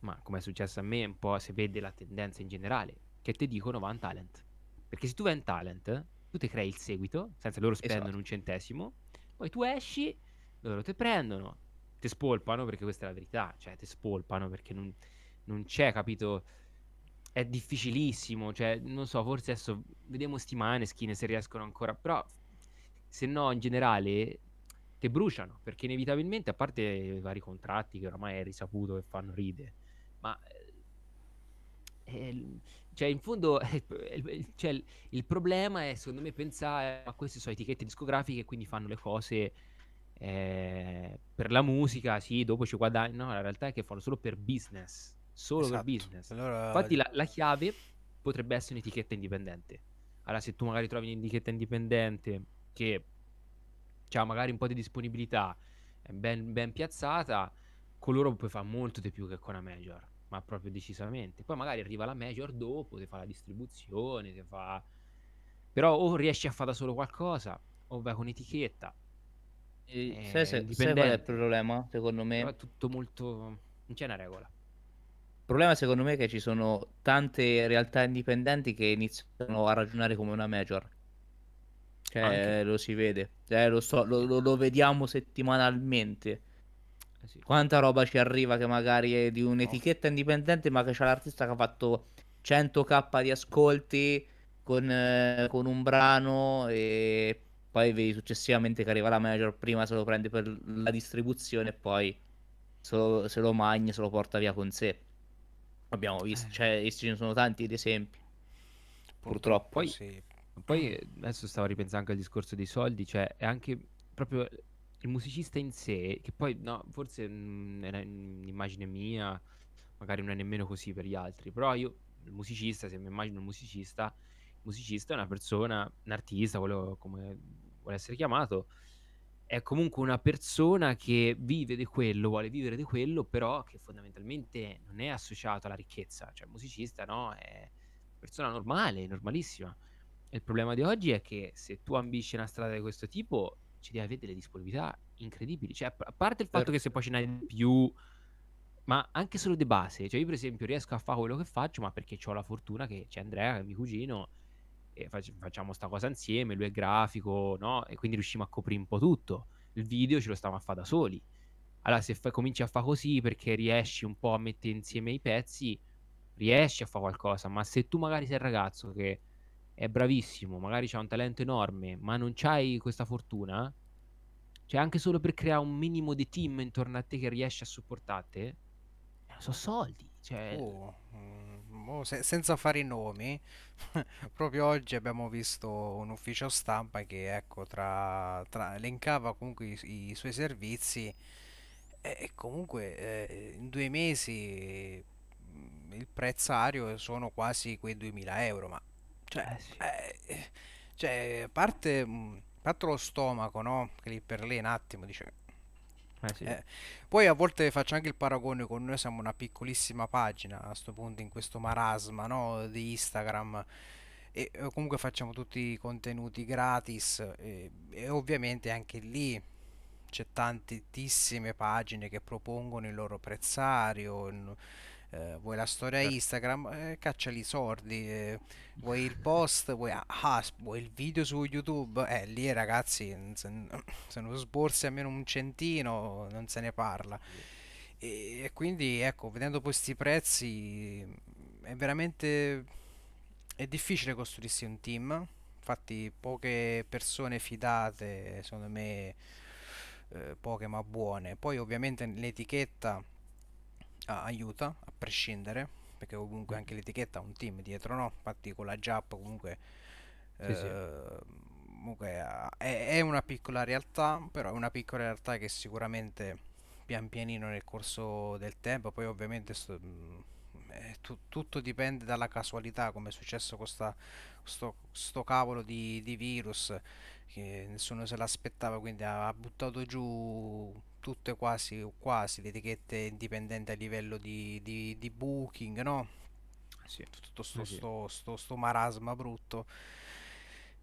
Ma come è successa a me, un po' se vede la tendenza in generale, che ti dicono va in talent. Perché se tu vai in talent, tu ti crei il seguito, senza loro spendono Esatto. un centesimo, poi tu esci, loro ti prendono, ti spolpano, perché questa è la verità, cioè ti spolpano perché non, non c'è, capito? È difficilissimo, cioè, non so, forse adesso vediamo sti Maneskin se riescono ancora, però se no in generale te bruciano, perché inevitabilmente, a parte i vari contratti che oramai è risaputo che fanno ride, ma eh, eh, cioè in fondo eh, il- cioè, il- problema è secondo me pensare a queste sono etichette discografiche e quindi fanno le cose eh, per la musica, sì, dopo ci guadagnano, no, la realtà è che fanno solo per business, solo per Esatto. business. Allora, Infatti la, la chiave potrebbe essere un'etichetta indipendente. Allora se tu magari trovi un'etichetta indipendente che ha magari un po' di disponibilità, ben, ben piazzata, con loro puoi fare molto di più che con una major, ma proprio decisamente. Poi magari arriva la major dopo, ti fa la distribuzione, ti fa... Però o riesci a fare da solo qualcosa, o vai con etichetta. E Eh, sai, se- sai qual è il problema? Secondo me, Però il è tutto molto... Non c'è una regola. problema secondo me è che ci sono tante realtà indipendenti che iniziano a ragionare come una major. Cioè, Anche. lo si vede. Cioè, lo, so- lo- lo- lo vediamo settimanalmente. Eh sì. Quanta roba ci arriva che magari è di un'etichetta indipendente, ma che c'ha l'artista che ha fatto 100k di ascolti con, eh, con un brano e poi vedi successivamente che arriva la major, prima se lo prende per la distribuzione e poi se lo, se lo magna, se lo porta via con sé. Abbiamo visto, Eh. cioè, ce ne sono tanti di esempi. Purtroppo. Poi- sì. Poi adesso stavo ripensando anche al discorso dei soldi, cioè è anche proprio il musicista in sé, che poi no, forse mm, è un'immagine mia, magari non è nemmeno così per gli altri, però io, il musicista, se mi immagino un musicista, il musicista è una persona, un artista, quello come vuole essere chiamato, è comunque una persona che vive di quello, vuole vivere di quello, però che fondamentalmente non è associato alla ricchezza, cioè il musicista no, è una persona normale, normalissima. Il problema di oggi è che se tu ambisci una strada di questo tipo, ci devi avere delle disponibilità incredibili. Cioè, a parte il fatto Certo. che se poi ce n'hai di più, ma anche solo di base. Cioè, io per esempio riesco a fare quello che faccio, ma perché ho la fortuna che c'è Andrea, che è mio cugino, e fac- facciamo sta cosa insieme, lui è grafico, no? E quindi riusciamo a coprire un po' tutto. Il video ce lo stiamo a fare da soli. Allora, se fai- cominci a fare così perché riesci un po' a mettere insieme i pezzi, riesci a fare qualcosa. Ma se tu magari sei il ragazzo che è bravissimo, magari c'ha un talento enorme, ma non c'hai questa fortuna, cioè anche solo per creare un minimo di team intorno a te che riesce a supportarti, eh, sono soldi. Cioè, Oh, mm, mo se- senza fare i nomi, proprio oggi abbiamo visto un ufficio stampa che ecco, tra, tra- elencava comunque i, i suoi servizi E comunque eh, in due mesi mm, il prezzario sono quasi quei 2000 euro, ma cioè, Eh sì, eh, cioè, a parte, mm, parte lo stomaco, no? Che lì per lì un attimo dice... eh sì, eh. Poi a volte faccio anche il paragone con noi siamo una piccolissima pagina a sto punto in questo marasma, no? Di Instagram e eh, comunque facciamo tutti i contenuti gratis e, e ovviamente anche lì c'è tantissime pagine che propongono il loro prezzario, eh, vuoi la storia. Instagram, eh, cacciali i sordi, eh, vuoi il post, vuoi, ah, ah, vuoi il video su YouTube, eh, lì ragazzi, se, se non sborsi almeno un centino non se ne parla. E, e quindi ecco, vedendo questi prezzi è veramente è difficile costruirsi un team. Infatti, poche persone fidate, secondo me, eh, poche ma buone. Poi, ovviamente, l'etichetta aiuta a prescindere, perché comunque anche l'etichetta ha un team dietro, no? Infatti, con la JAP, comunque, Sì, sì, eh, comunque ah, è, è una piccola realtà, però è una piccola realtà che sicuramente pian pianino nel corso del tempo, poi ovviamente sto- mh, eh, tu- tutto dipende dalla casualità, come è successo con sta- sto, sto cavolo di, di virus che nessuno se l'aspettava, quindi ha, ha buttato giù tutte quasi, quasi le etichette indipendenti a livello di, di- di booking, no? sì, Tutto sto, eh sì. sto, sto, sto marasma brutto.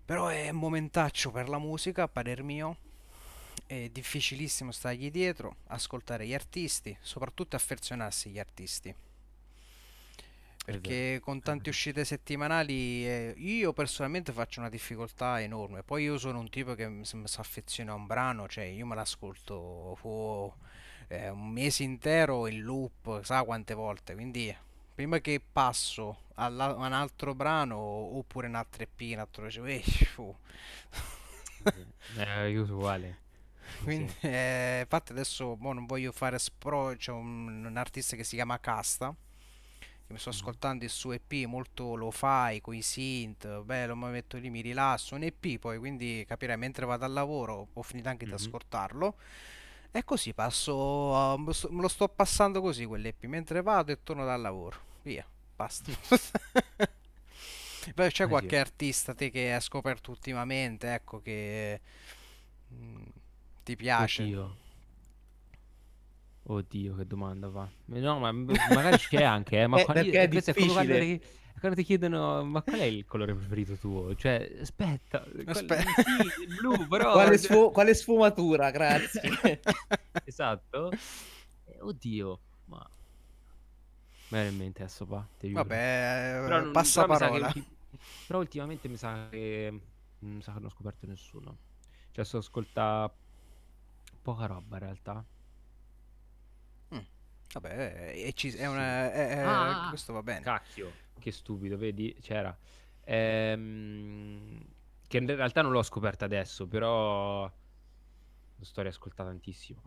Però è un momentaccio per la musica, a parer mio. È difficilissimo stargli dietro, ascoltare gli artisti, soprattutto affezionarsi agli artisti. Perché con tante uscite settimanali eh, io personalmente faccio una difficoltà enorme. Poi io sono un tipo che mi si affeziona a un brano, cioè io me l'ascolto fu- eh, un mese intero in loop, sa quante volte. Quindi prima che passo a un altro brano oppure un altro EP, un altro... cioè, eh. Eh, io uguale. Quindi, sì. eh, infatti adesso mo non voglio fare spro, c'è un, un artista che si chiama Casta, mi sto ascoltando il suo EP molto lo-fi, con i synth, bello, mi metto lì, mi rilasso, un EP poi, quindi capirai, mentre vado al lavoro ho finito anche di mhm. ascoltarlo, e così passo, a- me lo sto me lo sto passando così quell'EP, mentre vado e torno dal lavoro, via, basta. Poi c'è qualche artista te che hai scoperto ultimamente, ecco, che mm, ti piace? Oddio, oddio, che domanda va. No, ma magari c'è anche, eh, ma Eh, quali... perché è come quando, difficile. ti quando ti chiedono, ma qual è il colore preferito tuo? Cioè, aspetta, Aspetta. sì, il blu, però... Quale, cioè- sfu- quale sfumatura, grazie. Esatto. Eh, Oddio, ma... Viene in mente adesso, giuro. Vabbè, Però, eh, non- passa però mi che parola. ulti- però ultimamente mi sa che non mi sa che non ho scoperto nessuno. Cioè, sto ascolta poca roba in realtà. Vabbè, e ci- è una, è- è- Ah, questo va bene. cacchio, che stupido, vedi? C'era. Ehm, che in realtà non l'ho scoperta adesso, però lo sto riascoltando tantissimo.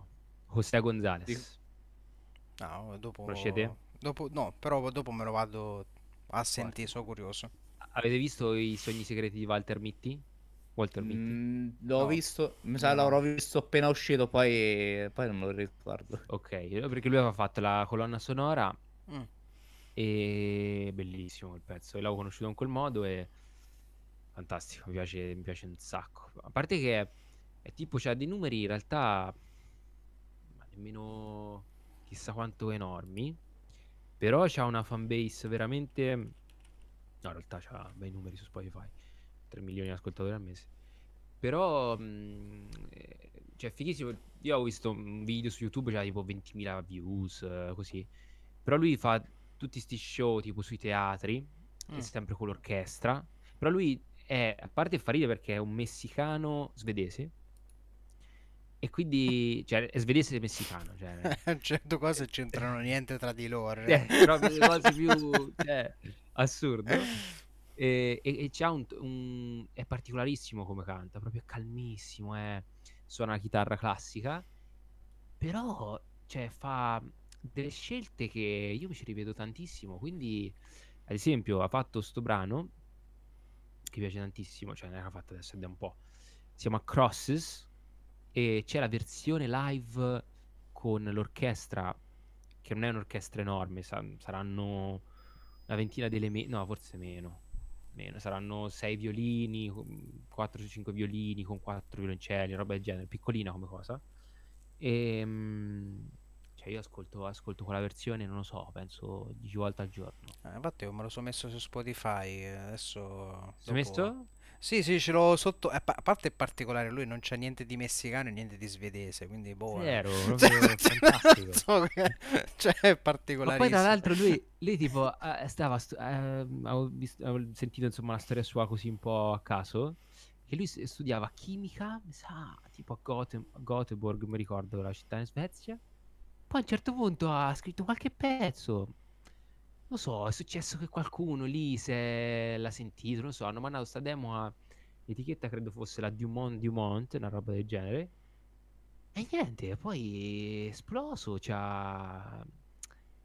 José González. No, dopo, dopo, no, però dopo me lo vado a sentire, sono curioso. Avete visto i sogni segreti di Walter Mitty? Walter Mitty? Mm, l'ho No, visto, mi sa l'avrò visto appena uscito, poi, poi non lo ricordo. Ok, perché lui aveva fatto la colonna sonora Mm, e bellissimo quel pezzo. E l'avevo conosciuto in quel modo e fantastico, mi piace, mi piace un sacco. A parte che è, è tipo, c'ha dei numeri in realtà ma nemmeno chissà quanto enormi, però c'ha una fanbase veramente... No, in realtà c'ha bei numeri su Spotify, 3 milioni di ascoltatori al mese. Però, mh, eh, cioè, fighissimo. Io avevo visto un video su YouTube, c'era tipo 20.000 views, eh, così. Però lui fa tutti sti show tipo sui teatri, mm. sempre con l'orchestra. Però lui è, a parte fa ridere perché è un messicano svedese. E quindi, cioè, è svedese e messicano, cioè, Certe cose c'entrano niente tra di loro. eh, proprio le cose più, cioè, assurdo. E, e, e un, un- è particolarissimo come canta, proprio calmissimo, eh. Suona la chitarra classica, però, cioè, fa delle scelte che io mi ci rivedo tantissimo. Quindi, ad esempio, ha fatto sto brano che piace tantissimo, cioè, ne ha fatto adesso è da un po'. Si chiama Crosses e c'è la versione live con l'orchestra, che non è un'orchestra enorme, sa- saranno una ventina di elementi, no, forse meno, meno, saranno sei violini, 4-5 violini con 4 violoncelli, roba del genere, piccolina come cosa. E, mm, cioè io ascolto, ascolto quella versione, non lo so, penso 10 volte al giorno. Eh, infatti io me lo sono messo su Spotify, eh, adesso sei dopo... messo? Sì, sì, ce l'ho sotto... A pa- a parte è particolare, lui non c'ha niente di messicano e niente di svedese, quindi boh... eh. Cioè, proprio cioè, fantastico. so che- cioè, è Ma poi tra l'altro lui, lui tipo eh, stava, stu- eh, avevo, vis- avevo sentito insomma una storia sua così un po' a caso, che lui studiava chimica, mi sa, tipo a Gothe- a Göteborg, mi ricordo, la città in Svezia. Poi a un certo punto ha scritto qualche pezzo. Non so, è successo che qualcuno lì se l'ha sentito, non so, hanno mandato sta demo a l'etichetta, credo fosse la Dumont Dumont, una roba del genere. E niente, poi è esploso, c'ha,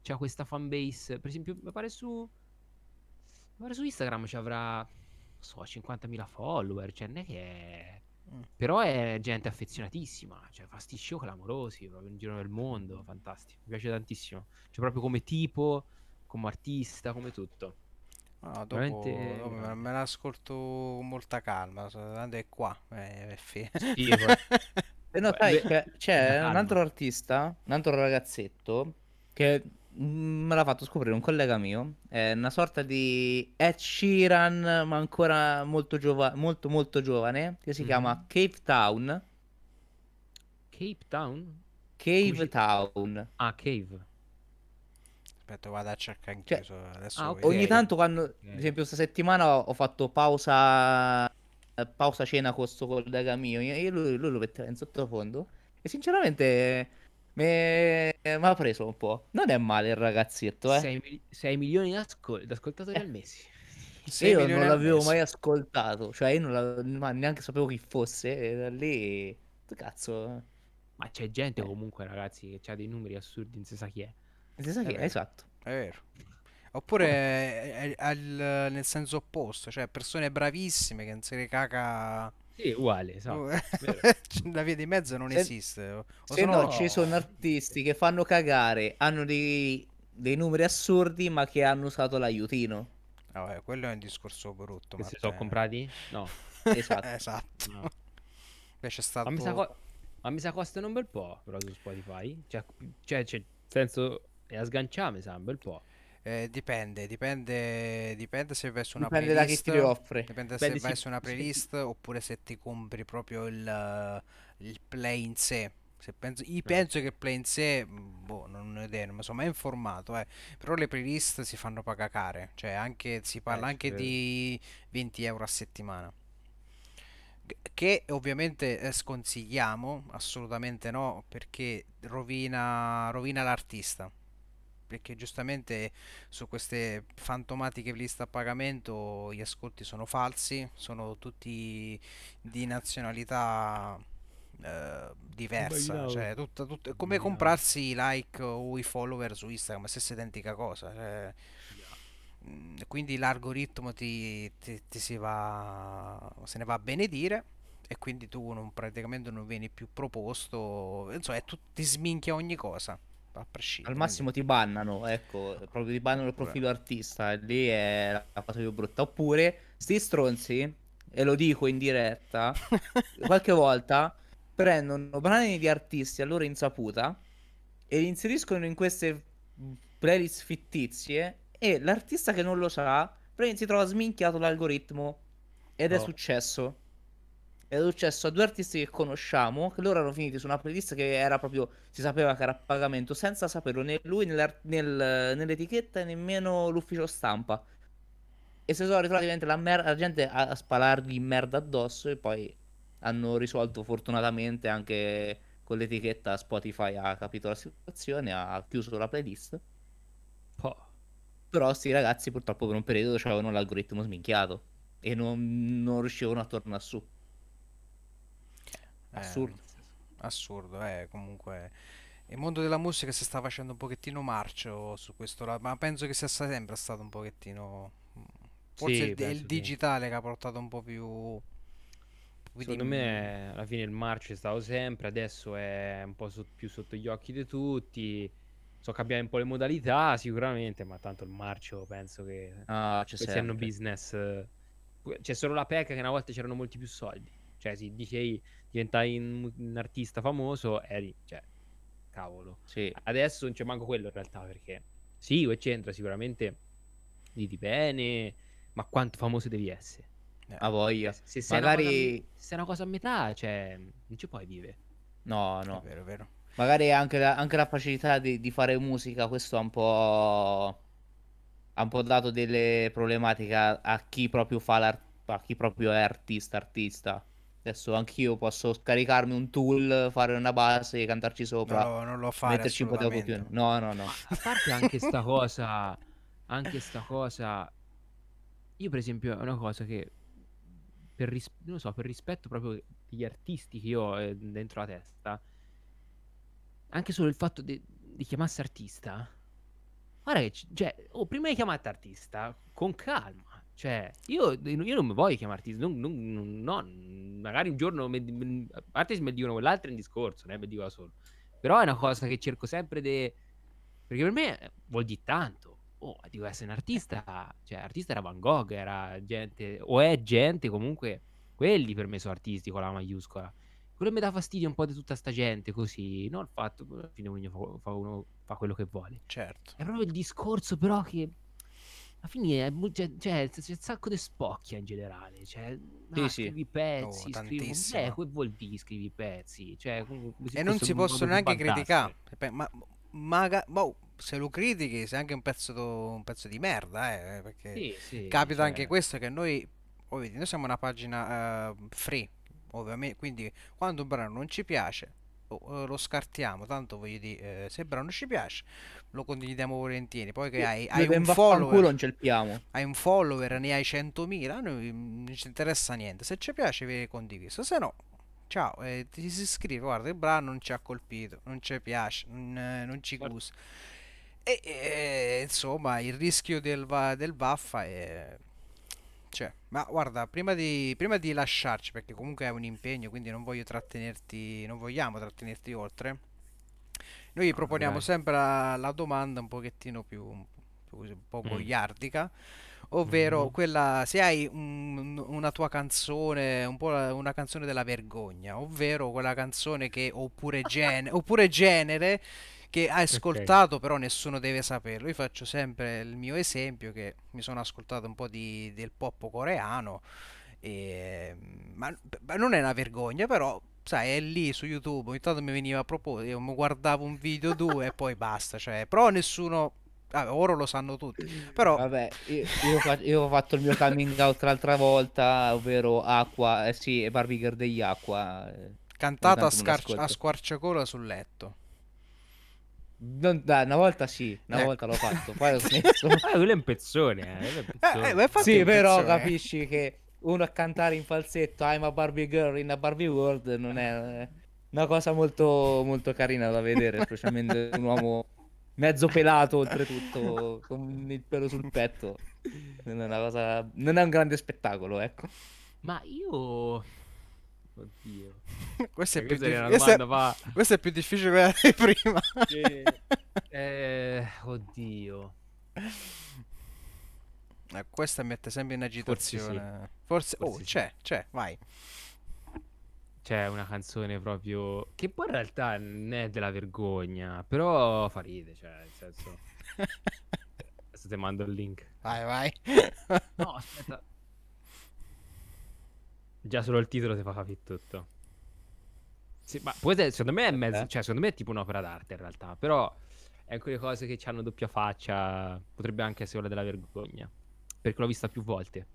c'ha questa fanbase, per esempio, mi pare su, mi pare su Instagram ci avrà, non so, 50.000 follower, cioè non è che è... Mm. Però è gente affezionatissima, cioè fa sti show clamorosi, proprio in giro nel mondo, fantastico, mi piace tantissimo. Cioè proprio come tipo, come artista, come tutto. No, dopo, Veramente dopo me, me l'ascolto con molta calma, tanto è qua, è, è fi- Sì, poi- E no, sai, c'è una un altro artista, un altro ragazzetto, che mm, me l'ha fatto scoprire un collega mio. È una sorta di Ed Sheeran, ma ancora molto, giova- molto, molto giovane, che si chiama Mhm. Cave Town. Cape Town? Cave Come si- Town. Ah, Cave. Aspetta, vado a cercare anch'io, Cioè, so- adesso ah. Ogni tanto quando, ad Ok. esempio, questa settimana ho fatto pausa, pausa cena con questo collega mio, e lui, lui lo metteva in sottofondo, e sinceramente mi ha preso un po'. Non è male il ragazzetto, eh. 6, milioni di ascol- di ascoltatori Eh. al mese. Io milioni non l'avevo mai ascoltato, cioè io non neanche sapevo chi fosse, e da lì, cazzo, Ma c'è gente comunque, ragazzi, che ha dei numeri assurdi, non si sa chi è. Non si sa È chi è, vero. esatto. È vero. Oppure è- è- è al- nel senso opposto, cioè persone bravissime che non se ne caga. Sì, uguale, esatto. vero. La via di mezzo non Se- esiste. O Se se no, no, ci sono artisti che fanno cagare, hanno dei, dei numeri assurdi, ma che hanno usato l'aiutino. Vabbè, quello è un discorso brutto. Che si sono comprati? No. Esatto. Esatto. no. Invece è Ma mi, sa stato. co- ma mi sa costano un bel po', però su Spotify. Cioè, cioè, cioè, senso, è a sganciare, mi sa, un bel po'. Eh, dipende, dipende, dipende se vai su una Dipende da chi playlist. ti offre. Dipende Beh, se sì, vai sì, su una sì. playlist oppure se ti compri proprio il, il play in sé. Se penso, io penso che il play in sé, boh, non ho idea, non mi sono mai informato, eh. Però le playlist si fanno pagare, cioè anche, si parla Eh, anche sì, di 20 euro a settimana. Che ovviamente eh, sconsigliamo, assolutamente no, perché rovina, rovina l'artista. Perché giustamente su queste fantomatiche playlist a pagamento gli ascolti sono falsi, sono tutti di nazionalità eh, diversa, cioè tutta, tutta- è come Immaginavo. comprarsi i like o i follower su Instagram, stessa identica cosa. cioè, mm, quindi l'algoritmo ti, ti- ti si va, se ne va a benedire e quindi tu non, praticamente non vieni più proposto, insomma, è tut- ti sminchia ogni cosa, a prescindere. Al massimo ti bannano, ecco, proprio ti bannano il profilo artista, e lì è la cosa più brutta. Oppure, sti stronzi, e lo dico in diretta, qualche volta prendono brani di artisti a loro insaputa e li inseriscono in queste playlist fittizie e l'artista che non lo sa, si trova sminchiato l'algoritmo ed è Oh. successo. È successo a due artisti che conosciamo, che loro erano finiti su una playlist che era proprio, si sapeva che era a pagamento, senza saperlo né lui nel- nell'etichetta e nemmeno l'ufficio stampa. E si sono ritrovati la, mer- la gente a, a spalargli merda addosso e poi hanno risolto fortunatamente anche con l'etichetta Spotify ha capito la situazione, ha chiuso la playlist. Po'. Però sti ragazzi purtroppo per un periodo avevano l'algoritmo sminchiato e non, non riuscivano a tornare su. Eh, Assurdo. assurdo, eh, comunque il mondo della musica si sta facendo un pochettino marcio su questo, la- ma penso che sia sempre stato un pochettino... mm, Forse Sì, è il, digitale che ha portato un po' più... Secondo mm, me alla fine il marcio è stato sempre, adesso è un po' so- più sotto gli occhi di tutti. So cambiare un po' le modalità sicuramente, ma tanto il marcio penso che Ah, c'è questi hanno sempre. business. C'è solo la pecca che una volta c'erano molti più soldi. Cioè, se dicevi diventai un, un artista famoso, eri, cioè, cavolo. Sì. Adesso non c'è manco quello in realtà, perché sì, c'entra sicuramente vivi bene, ma quanto famoso devi essere? eh, A voglia. Se sei, una cosa, Magari... se sei una cosa a metà, cioè, non ci puoi vivere. No, È no. vero, è vero. Magari anche la, anche la facilità di, di fare musica, questo ha un po'... ha un po' dato delle problematiche a, a chi proprio fa l'art- a chi proprio è artista, artista. Adesso anch'io posso scaricarmi un tool, fare una base, cantarci sopra, No, non lo fare metterci un po' di autotune. No, no, no. A parte anche sta cosa, anche sta cosa, io per esempio è una cosa che per, ris- non lo so, per rispetto proprio degli artisti che io ho eh, dentro la testa, anche solo il fatto di, di chiamarsi artista, guarda che, c- cioè, oh, prima di chiamarti artista, con calma. Cioè, io, io non mi voglio chiamare artista, non, non- non- no, magari un giorno, mi, mi- a parte se mi dicono quell'altro è un discorso, è mi dico da solo. Però è una cosa che cerco sempre di... Perché per me eh, vuol dire tanto. Oh, dico essere un artista, cioè artista era Van Gogh, era gente, o è gente comunque, quelli per me sono artisti con la maiuscola. Quello mi dà fastidio un po' di tutta sta gente così, non il fatto che alla fine ognuno fa, fa- uno fa quello che vuole. Certo. È proprio il discorso però che è, mu- cioè, cioè, c'è un sacco di spocchia in generale. Cioè, Sì, ah, sì. scrivi pezzi, Oh, scrivi... Eh, che vuol dire scrivi pezzi? Cioè, E non si possono neanche criticare. Ma, maga- boh, se lo critichi sei anche un pezzo, do- un pezzo di merda, eh, perché Sì, sì, capita cioè, anche questo che noi, oh, vedi, noi siamo una pagina eh, free, ovviamente, quindi quando un brano non ci piace oh, eh, lo scartiamo, tanto voglio dire, eh, se il brano non ci piace lo condividiamo volentieri, poi che hai, hai un follower, hai un follower, ne hai 100.000, a noi non ci interessa niente, se ci piace viene condiviso, se no, ciao, eh, ti si scrive, guarda il brano non ci ha colpito, non ci piace, non, eh, non ci gusta. E, e, insomma, il rischio del, va- del vaffa è... Cioè, ma guarda, prima di, prima di lasciarci, perché comunque è un impegno, quindi non voglio trattenerti, non vogliamo trattenerti oltre, noi No, proponiamo dai. sempre la, la domanda un pochettino più, un po' Mm. goiardica, ovvero Mhm. quella, se hai un- una tua canzone, un po' la- una canzone della vergogna, ovvero quella canzone che, oppure, gene- oppure genere che hai ascoltato però nessuno deve saperlo. Io faccio sempre il mio esempio che mi sono ascoltato un po' di, del pop coreano, e, ma, ma non è una vergogna, però sai, è lì su YouTube, ogni tanto mi veniva proposto, io mi guardavo un video due e poi basta, cioè, però nessuno, ah, ora lo sanno tutti, però Vabbè, io, io ho fatto il mio coming out l'altra volta, ovvero Acqua, eh sì, Barbie Girl degli Acqua. eh. cantata a, scar- a ascolto. squarciagola sul letto. Non- dai, una volta sì, una Eh. volta l'ho fatto, poi ho smesso. Ah, quello è un pezzone, eh, è un Eh, pezzone. eh, ma Sì, però pezzone. capisci che uno a cantare in falsetto I'm a Barbie Girl in a Barbie World non è eh, una cosa molto, molto carina da vedere, specialmente un uomo mezzo pelato oltretutto, con il pelo sul petto. Non è una cosa... non è un grande spettacolo, ecco. Ma io... Oddio. Questo è più questa difficile. domanda, fa... Questo è più difficile quella di prima. Eh, oddio. Eh, questa mette sempre in Forse sì. agitazione. Forse, oh, Forse sì. c'è, c'è, vai. C'è una canzone proprio... Che poi in realtà non è della vergogna, però fa ride, cioè, nel senso... Adesso ti mando il link. Vai, vai. No, aspetta. Già solo il titolo ti fa capire tutto. Sì, ma poi se- secondo me è mezzo, Eh? cioè secondo me è tipo un'opera d'arte in realtà, però è quelle cose che hanno doppia faccia, potrebbe anche essere quella della vergogna, perché l'ho vista più volte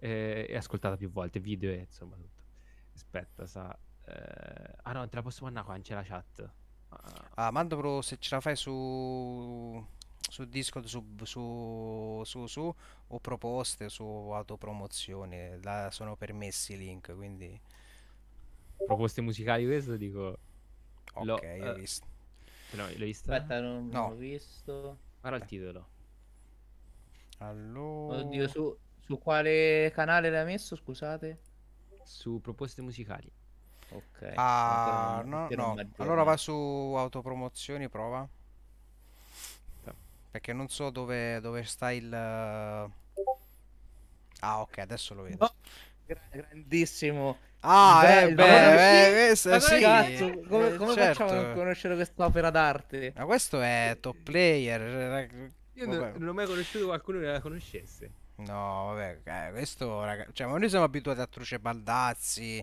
eh, e ascoltata più volte, video e insomma tutto. Aspetta, sa... eh, Ah no, te la posso mandare qua, c'è la chat. Ah, Ah, mando però se ce la fai su su Discord su, su, su, su o proposte su autopromozione, là sono permessi i link, quindi proposte musicali questo dico... ok, L'ho, hai eh, visto. No, l'hai vista? Aspetta, non, No. l'ho visto. Guarda il titolo. Allora, Oddio, su, su quale canale l'hai messo, scusate? su proposte musicali. Ok. Ah, no, ancora non no. mi aggiorno. Allora va su autopromozioni, prova. Perché non so dove, dove sta il... Ah, ok, adesso lo vedo. No, gra- grandissimo. Ah, eh, beh, eh, questo Ma sì. come cazzo, come, eh, come certo. facciamo a non conoscere quest'opera d'arte? Ma questo è top player. eh, Io vabbè. non, non ho mai conosciuto qualcuno che la conoscesse. No, vabbè, eh, questo, raga, cioè, ma noi siamo abituati a Truce Baldazzi,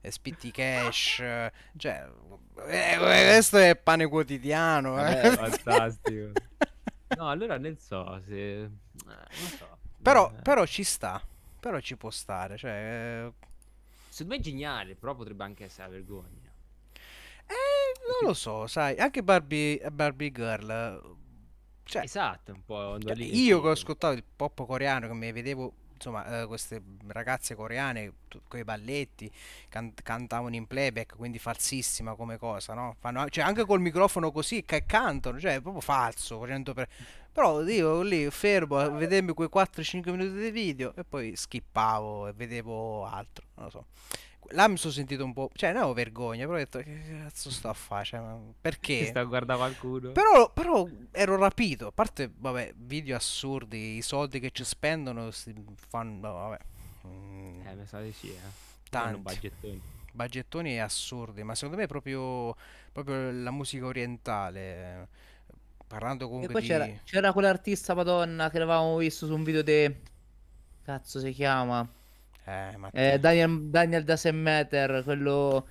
eh, Spitti Cash, cioè, eh, questo è pane quotidiano, eh. Vabbè, Fantastico. No, allora non so se... eh, non so. Però, Eh, però ci sta, però ci può stare, cioè, eh, Secondo me è geniale, però potrebbe anche essere una vergogna. eh, non lo so, sai, anche Barbie, Barbie Girl, cioè, Esatto, un po' Cioè, io che ho ascoltato il pop coreano, che mi vedevo, insomma, eh, queste ragazze coreane con i balletti, can- cantavano in playback, quindi falsissima come cosa, no? Fanno, cioè, anche col microfono così, che cantano, cioè, è proprio falso, 100 per- Però io lì fermo a vedermi quei 4-5 minuti di video e poi skippavo e vedevo altro, non lo so. Là mi sono sentito un po', cioè, non avevo vergogna, però ho detto, che cazzo sto a fare? Cioè, perché? sta a guardare qualcuno? Però, però ero rapito, a parte, vabbè, video assurdi, i soldi che ci spendono si fanno, vabbè, mm, Eh, mi sa di sì, eh. tanti, Fanno budgettoni. budgettoni assurdi, ma secondo me è proprio, proprio la musica orientale, parlando E comunque poi c'era, di... c'era quell'artista madonna che l'avevamo visto su un video di... Cazzo si chiama? Eh, ma Eh, Daniel, Daniel Dasemeter, quello...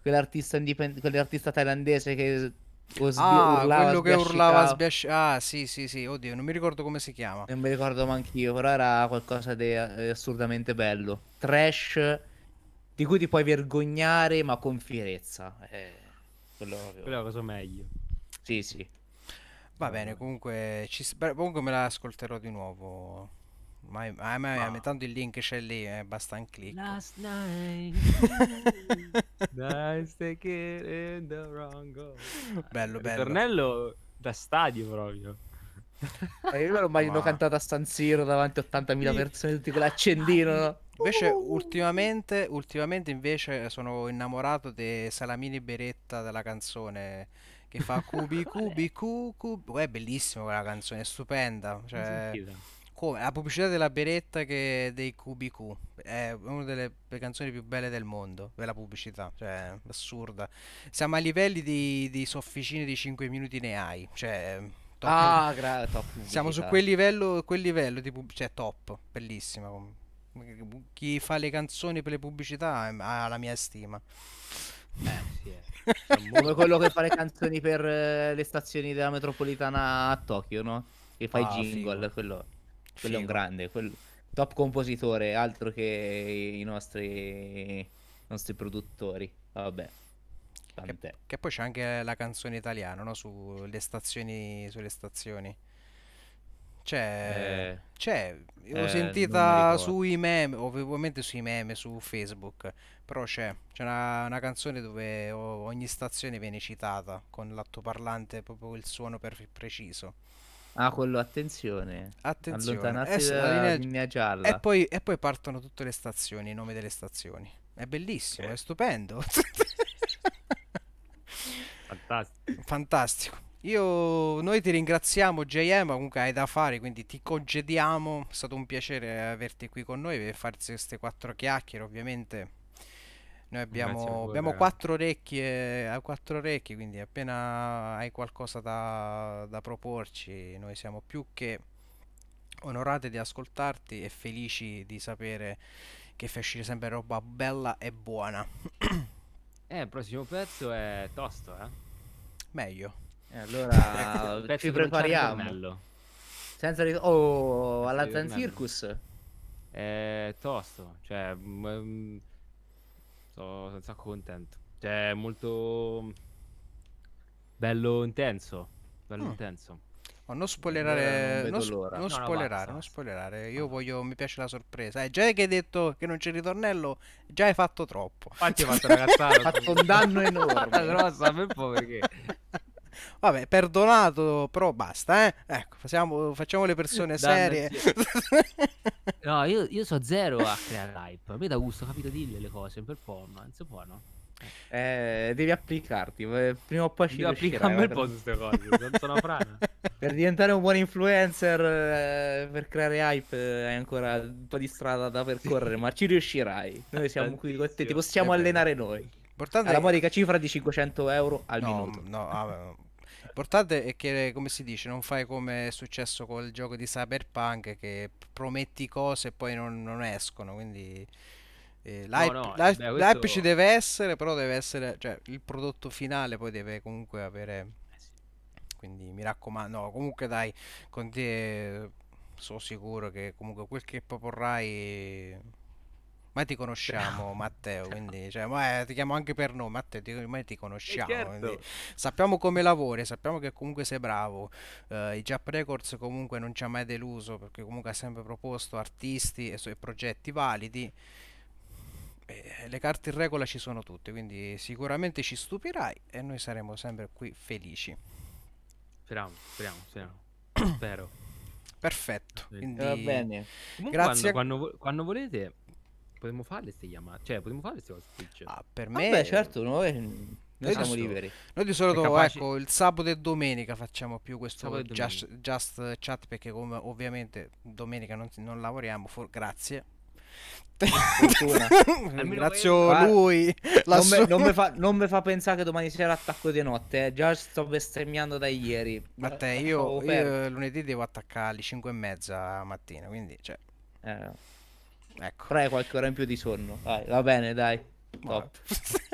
Quell'artista indipendente, quell'artista thailandese che sbi- Ah, urlava, quello che urlava sbiasci... Ah, sì, sì, sì, oddio, non mi ricordo come si chiama. Non mi ricordo manch'io, però era qualcosa di eh, assurdamente bello. Trash di cui ti puoi vergognare, ma con fierezza. Eh, quello proprio. Quella è la cosa meglio. Sì, sì. Va bene, comunque, ci... comunque me la ascolterò di nuovo. Ma, ma, ma- ma- Ah. tanto il link c'è lì, eh, basta un clic. Last night, it in the wrong go. Bello, bello. Ritornello da stadio proprio. Ma io me lo immagino Ma- cantato a San Siro davanti a 80.000 persone, tutti con l'accendino, no? Invece ultimamente, ultimamente invece sono innamorato di Salamini Beretta della canzone che fa cubi cubi cu cubi. È bellissima quella canzone, è stupenda. L'ho Cioè. Come, la pubblicità della Beretta che dei cubi Q. È una delle le canzoni più belle del mondo, quella pubblicità, cioè assurda. Siamo a livelli di, di sofficine di 5 minuti ne hai, cioè top. Ah, gra- top Siamo su pubblicità. quel livello, quel livello di pub- cioè top, bellissima. Chi fa le canzoni per le pubblicità ha la mia stima. Eh, sì, eh. Come quello che fa le canzoni per eh, le stazioni della metropolitana a Tokyo, no? Che fa Ah, i jingle, figo. quello, quello è un Figo. grande, quel- top compositore, altro che i nostri, i nostri produttori. Vabbè, Che, che poi c'è anche la canzone italiana, no? Sulle stazioni, sulle stazioni. C'è, Eh, c'è, eh, l'ho mi sentita sui meme, ovviamente sui meme su Facebook, però c'è, c'è una, una canzone dove ogni stazione viene citata con l'altoparlante, proprio il suono per- preciso. Ah, quello, attenzione. Attenzione, Allontanarsi dalla linea- gialla. E poi, e poi partono tutte le stazioni, i nomi delle stazioni. È bellissimo, è stupendo. Fantastico. Fantastico. Io, noi ti ringraziamo JM, comunque hai da fare, quindi ti congediamo. È stato un piacere averti qui con noi per farsi queste quattro chiacchiere, ovviamente. Noi abbiamo, abbiamo quattro orecchie, eh, quattro orecchie, quindi appena hai qualcosa da, da proporci, noi siamo più che onorati di ascoltarti e felici di sapere che fai uscire sempre roba bella e buona. Eh, il prossimo pezzo è tosto, eh. Meglio. E allora Il pezzo ci prepariamo. Senza rit- Oh, alla Zan. Circus. È tosto, cioè, mm, mm, sono un sacco contento. Cioè, è molto bello intenso, bello Mm. intenso. Oh, non spoilerare, non non, non No, no, spoilerare, basta, non spoilerare. Io No. voglio, mi piace la sorpresa. Eh, già che hai detto che non c'è ritornello, già hai fatto troppo. Infatti ho fatto una cazzata. Ha fatto un danno enorme. Però sappi un po' perché. Vabbè, perdonato, però basta, eh? Ecco, facciamo, facciamo le persone serie. No, io, io so zero a creare hype. A me dà gusto, capito, dille le cose per po', ma non si può, no? Eh, devi applicarti. Prima o poi ci riuscirai. applicare un bel po' queste cose, sono una frana. Per diventare un buon influencer, eh, per creare hype, hai ancora un po' di strada da percorrere, ma ci riuscirai. Noi siamo qui con te, ti possiamo allenare noi. L'importante Alla modica cifra di 500 euro al no, minuto. no, vabbè, no. L'importante è che, come si dice, non fai come è successo col gioco di Cyberpunk, che prometti cose e poi non, non escono, quindi eh, l'hype, no, l'hype- beh, l'hype questo- ci deve essere, però deve essere, cioè, il prodotto finale poi deve comunque avere, Eh quindi mi raccomando, no, comunque dai, con te sono sicuro che comunque quel che proporrai... Ma ti conosciamo, Matteo, quindi cioè, ma, eh, ti chiamo anche per nome, Matteo, ti, ma ti conosciamo, certo. quindi sappiamo come lavori, sappiamo che comunque sei bravo. Eh, I Jap Records comunque non ci ha mai deluso perché comunque ha sempre proposto artisti e suoi progetti validi. Eh, le carte in regola ci sono tutte, quindi sicuramente ci stupirai e noi saremo sempre qui felici. Speriamo, speriamo, speriamo. Spero. Perfetto, quindi Va bene. Comunque, Grazie. Quando, quando, quando volete, potremmo farle queste chiamate. Cioè, potremmo fare queste cose Twitch. ah, per me Vabbè, certo, noi, noi siamo liberi. Noi di solito, capaci- ecco, il sabato e domenica facciamo più questo just, just chat perché come ovviamente domenica non, non lavoriamo, for- grazie. Fortuna. Ringrazio quello. lui. Non, sua- me fa, non me fa pensare che domani sera attacco di notte. eh. Già sto bestemmiando da ieri. Matteo, Eh, io, io lunedì devo attaccare alle 5 e mezza mattina, quindi, cioè, Eh, ecco. avrai qualche ora in più di sonno. Dai, va bene, dai. Top.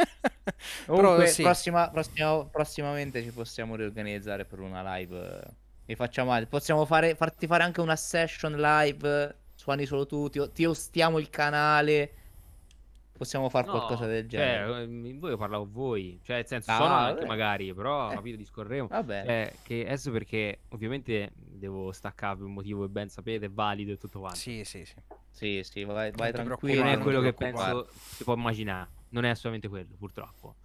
Però Comunque, sì, prossima- prossima- prossimamente ci possiamo riorganizzare per una live. eh, E facciamo. Possiamo fare, farti fare anche una session live. Suoni solo tu, ti, ti ostiamo il canale. Possiamo fare No, qualcosa del cioè, genere. ehm, voi parlavo voi. Cioè, nel senso, Ah, sono anche vabbè. magari, però, Eh. capito, discorremo. Vabbè. Cioè, che adesso perché ovviamente devo staccare per un motivo che ben sapete, è valido e tutto quanto. Sì, sì, sì. Sì, sì, vai, vai tranquillo. Non è non quello ti che penso si può immaginare. Non è assolutamente quello, purtroppo.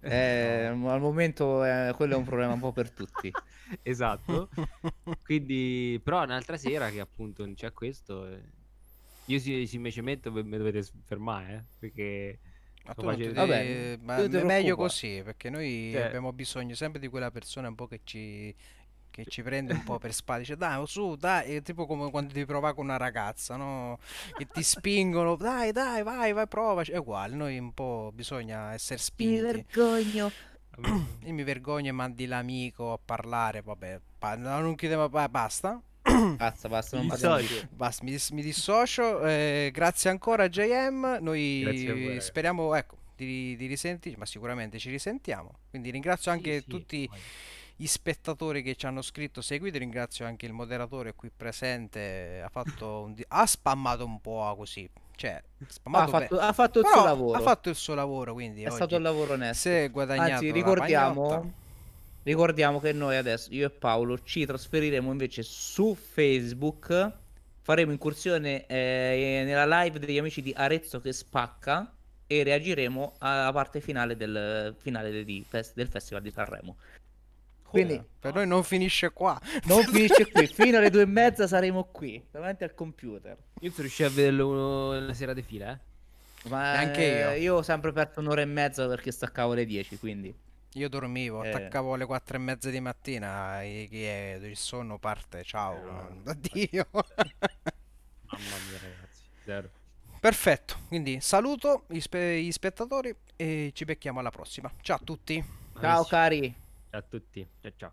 Eh, al momento eh, quello è un problema un po' per tutti. Esatto. Quindi, però, un'altra sera che appunto non c'è questo. eh, Io invece metto, mi dovete fermare, eh, perché Ma tu non ti facete- Vabbè, ma tu ti è meglio così, perché noi Cioè- abbiamo bisogno sempre di quella persona un po' che ci, che ci prende un po' per spalla, dice dai, su, dai, è tipo come quando devi provare con una ragazza, no? Che ti spingono, dai, dai, vai, vai, provaci. È uguale, noi un po' bisogna essere Mi spinti. vergogno. Io mi vergogno e mandi l'amico a parlare, vabbè, non chiudiamo, ba- basta. Basta, basta, non Mi dissocio. Basta, mi, dis- mi dissocio. eh, grazie ancora JM. Noi voi, speriamo ecco, di, di risentirci, ma sicuramente ci risentiamo. Quindi ringrazio anche Sì, sì, tutti poi- gli spettatori che ci hanno scritto, seguito. Ringrazio anche il moderatore qui presente. Ha, fatto un di- ha spammato un po' così. Cioè, ha fatto, ha fatto il Però suo lavoro. Ha fatto il suo lavoro, quindi È oggi stato il lavoro onesto. è guadagnato Anzi, ricordiamo. Ricordiamo che noi adesso, io e Paolo, ci trasferiremo invece su Facebook. Faremo incursione eh, nella live degli amici di Arezzo che spacca e reagiremo alla parte finale del, finale di del Festival di Sanremo. Quindi per noi non finisce qua. non finisce qui, fino alle due e mezza saremo qui, davanti al computer. Io sono riuscito a vederlo una sera di fila, eh. Ma Neanche io. eh, io ho sempre perso un'ora e mezza perché staccavo alle 10, quindi... Io dormivo, Eh. attaccavo alle quattro e mezza di mattina, e chi è, il sonno parte, ciao, Eh, no. addio. Mamma mia, ragazzi. Zero. Perfetto, quindi saluto gli, spe- gli spettatori e ci becchiamo alla prossima. Ciao a tutti. Ciao cari! Ciao a tutti. Ciao ciao.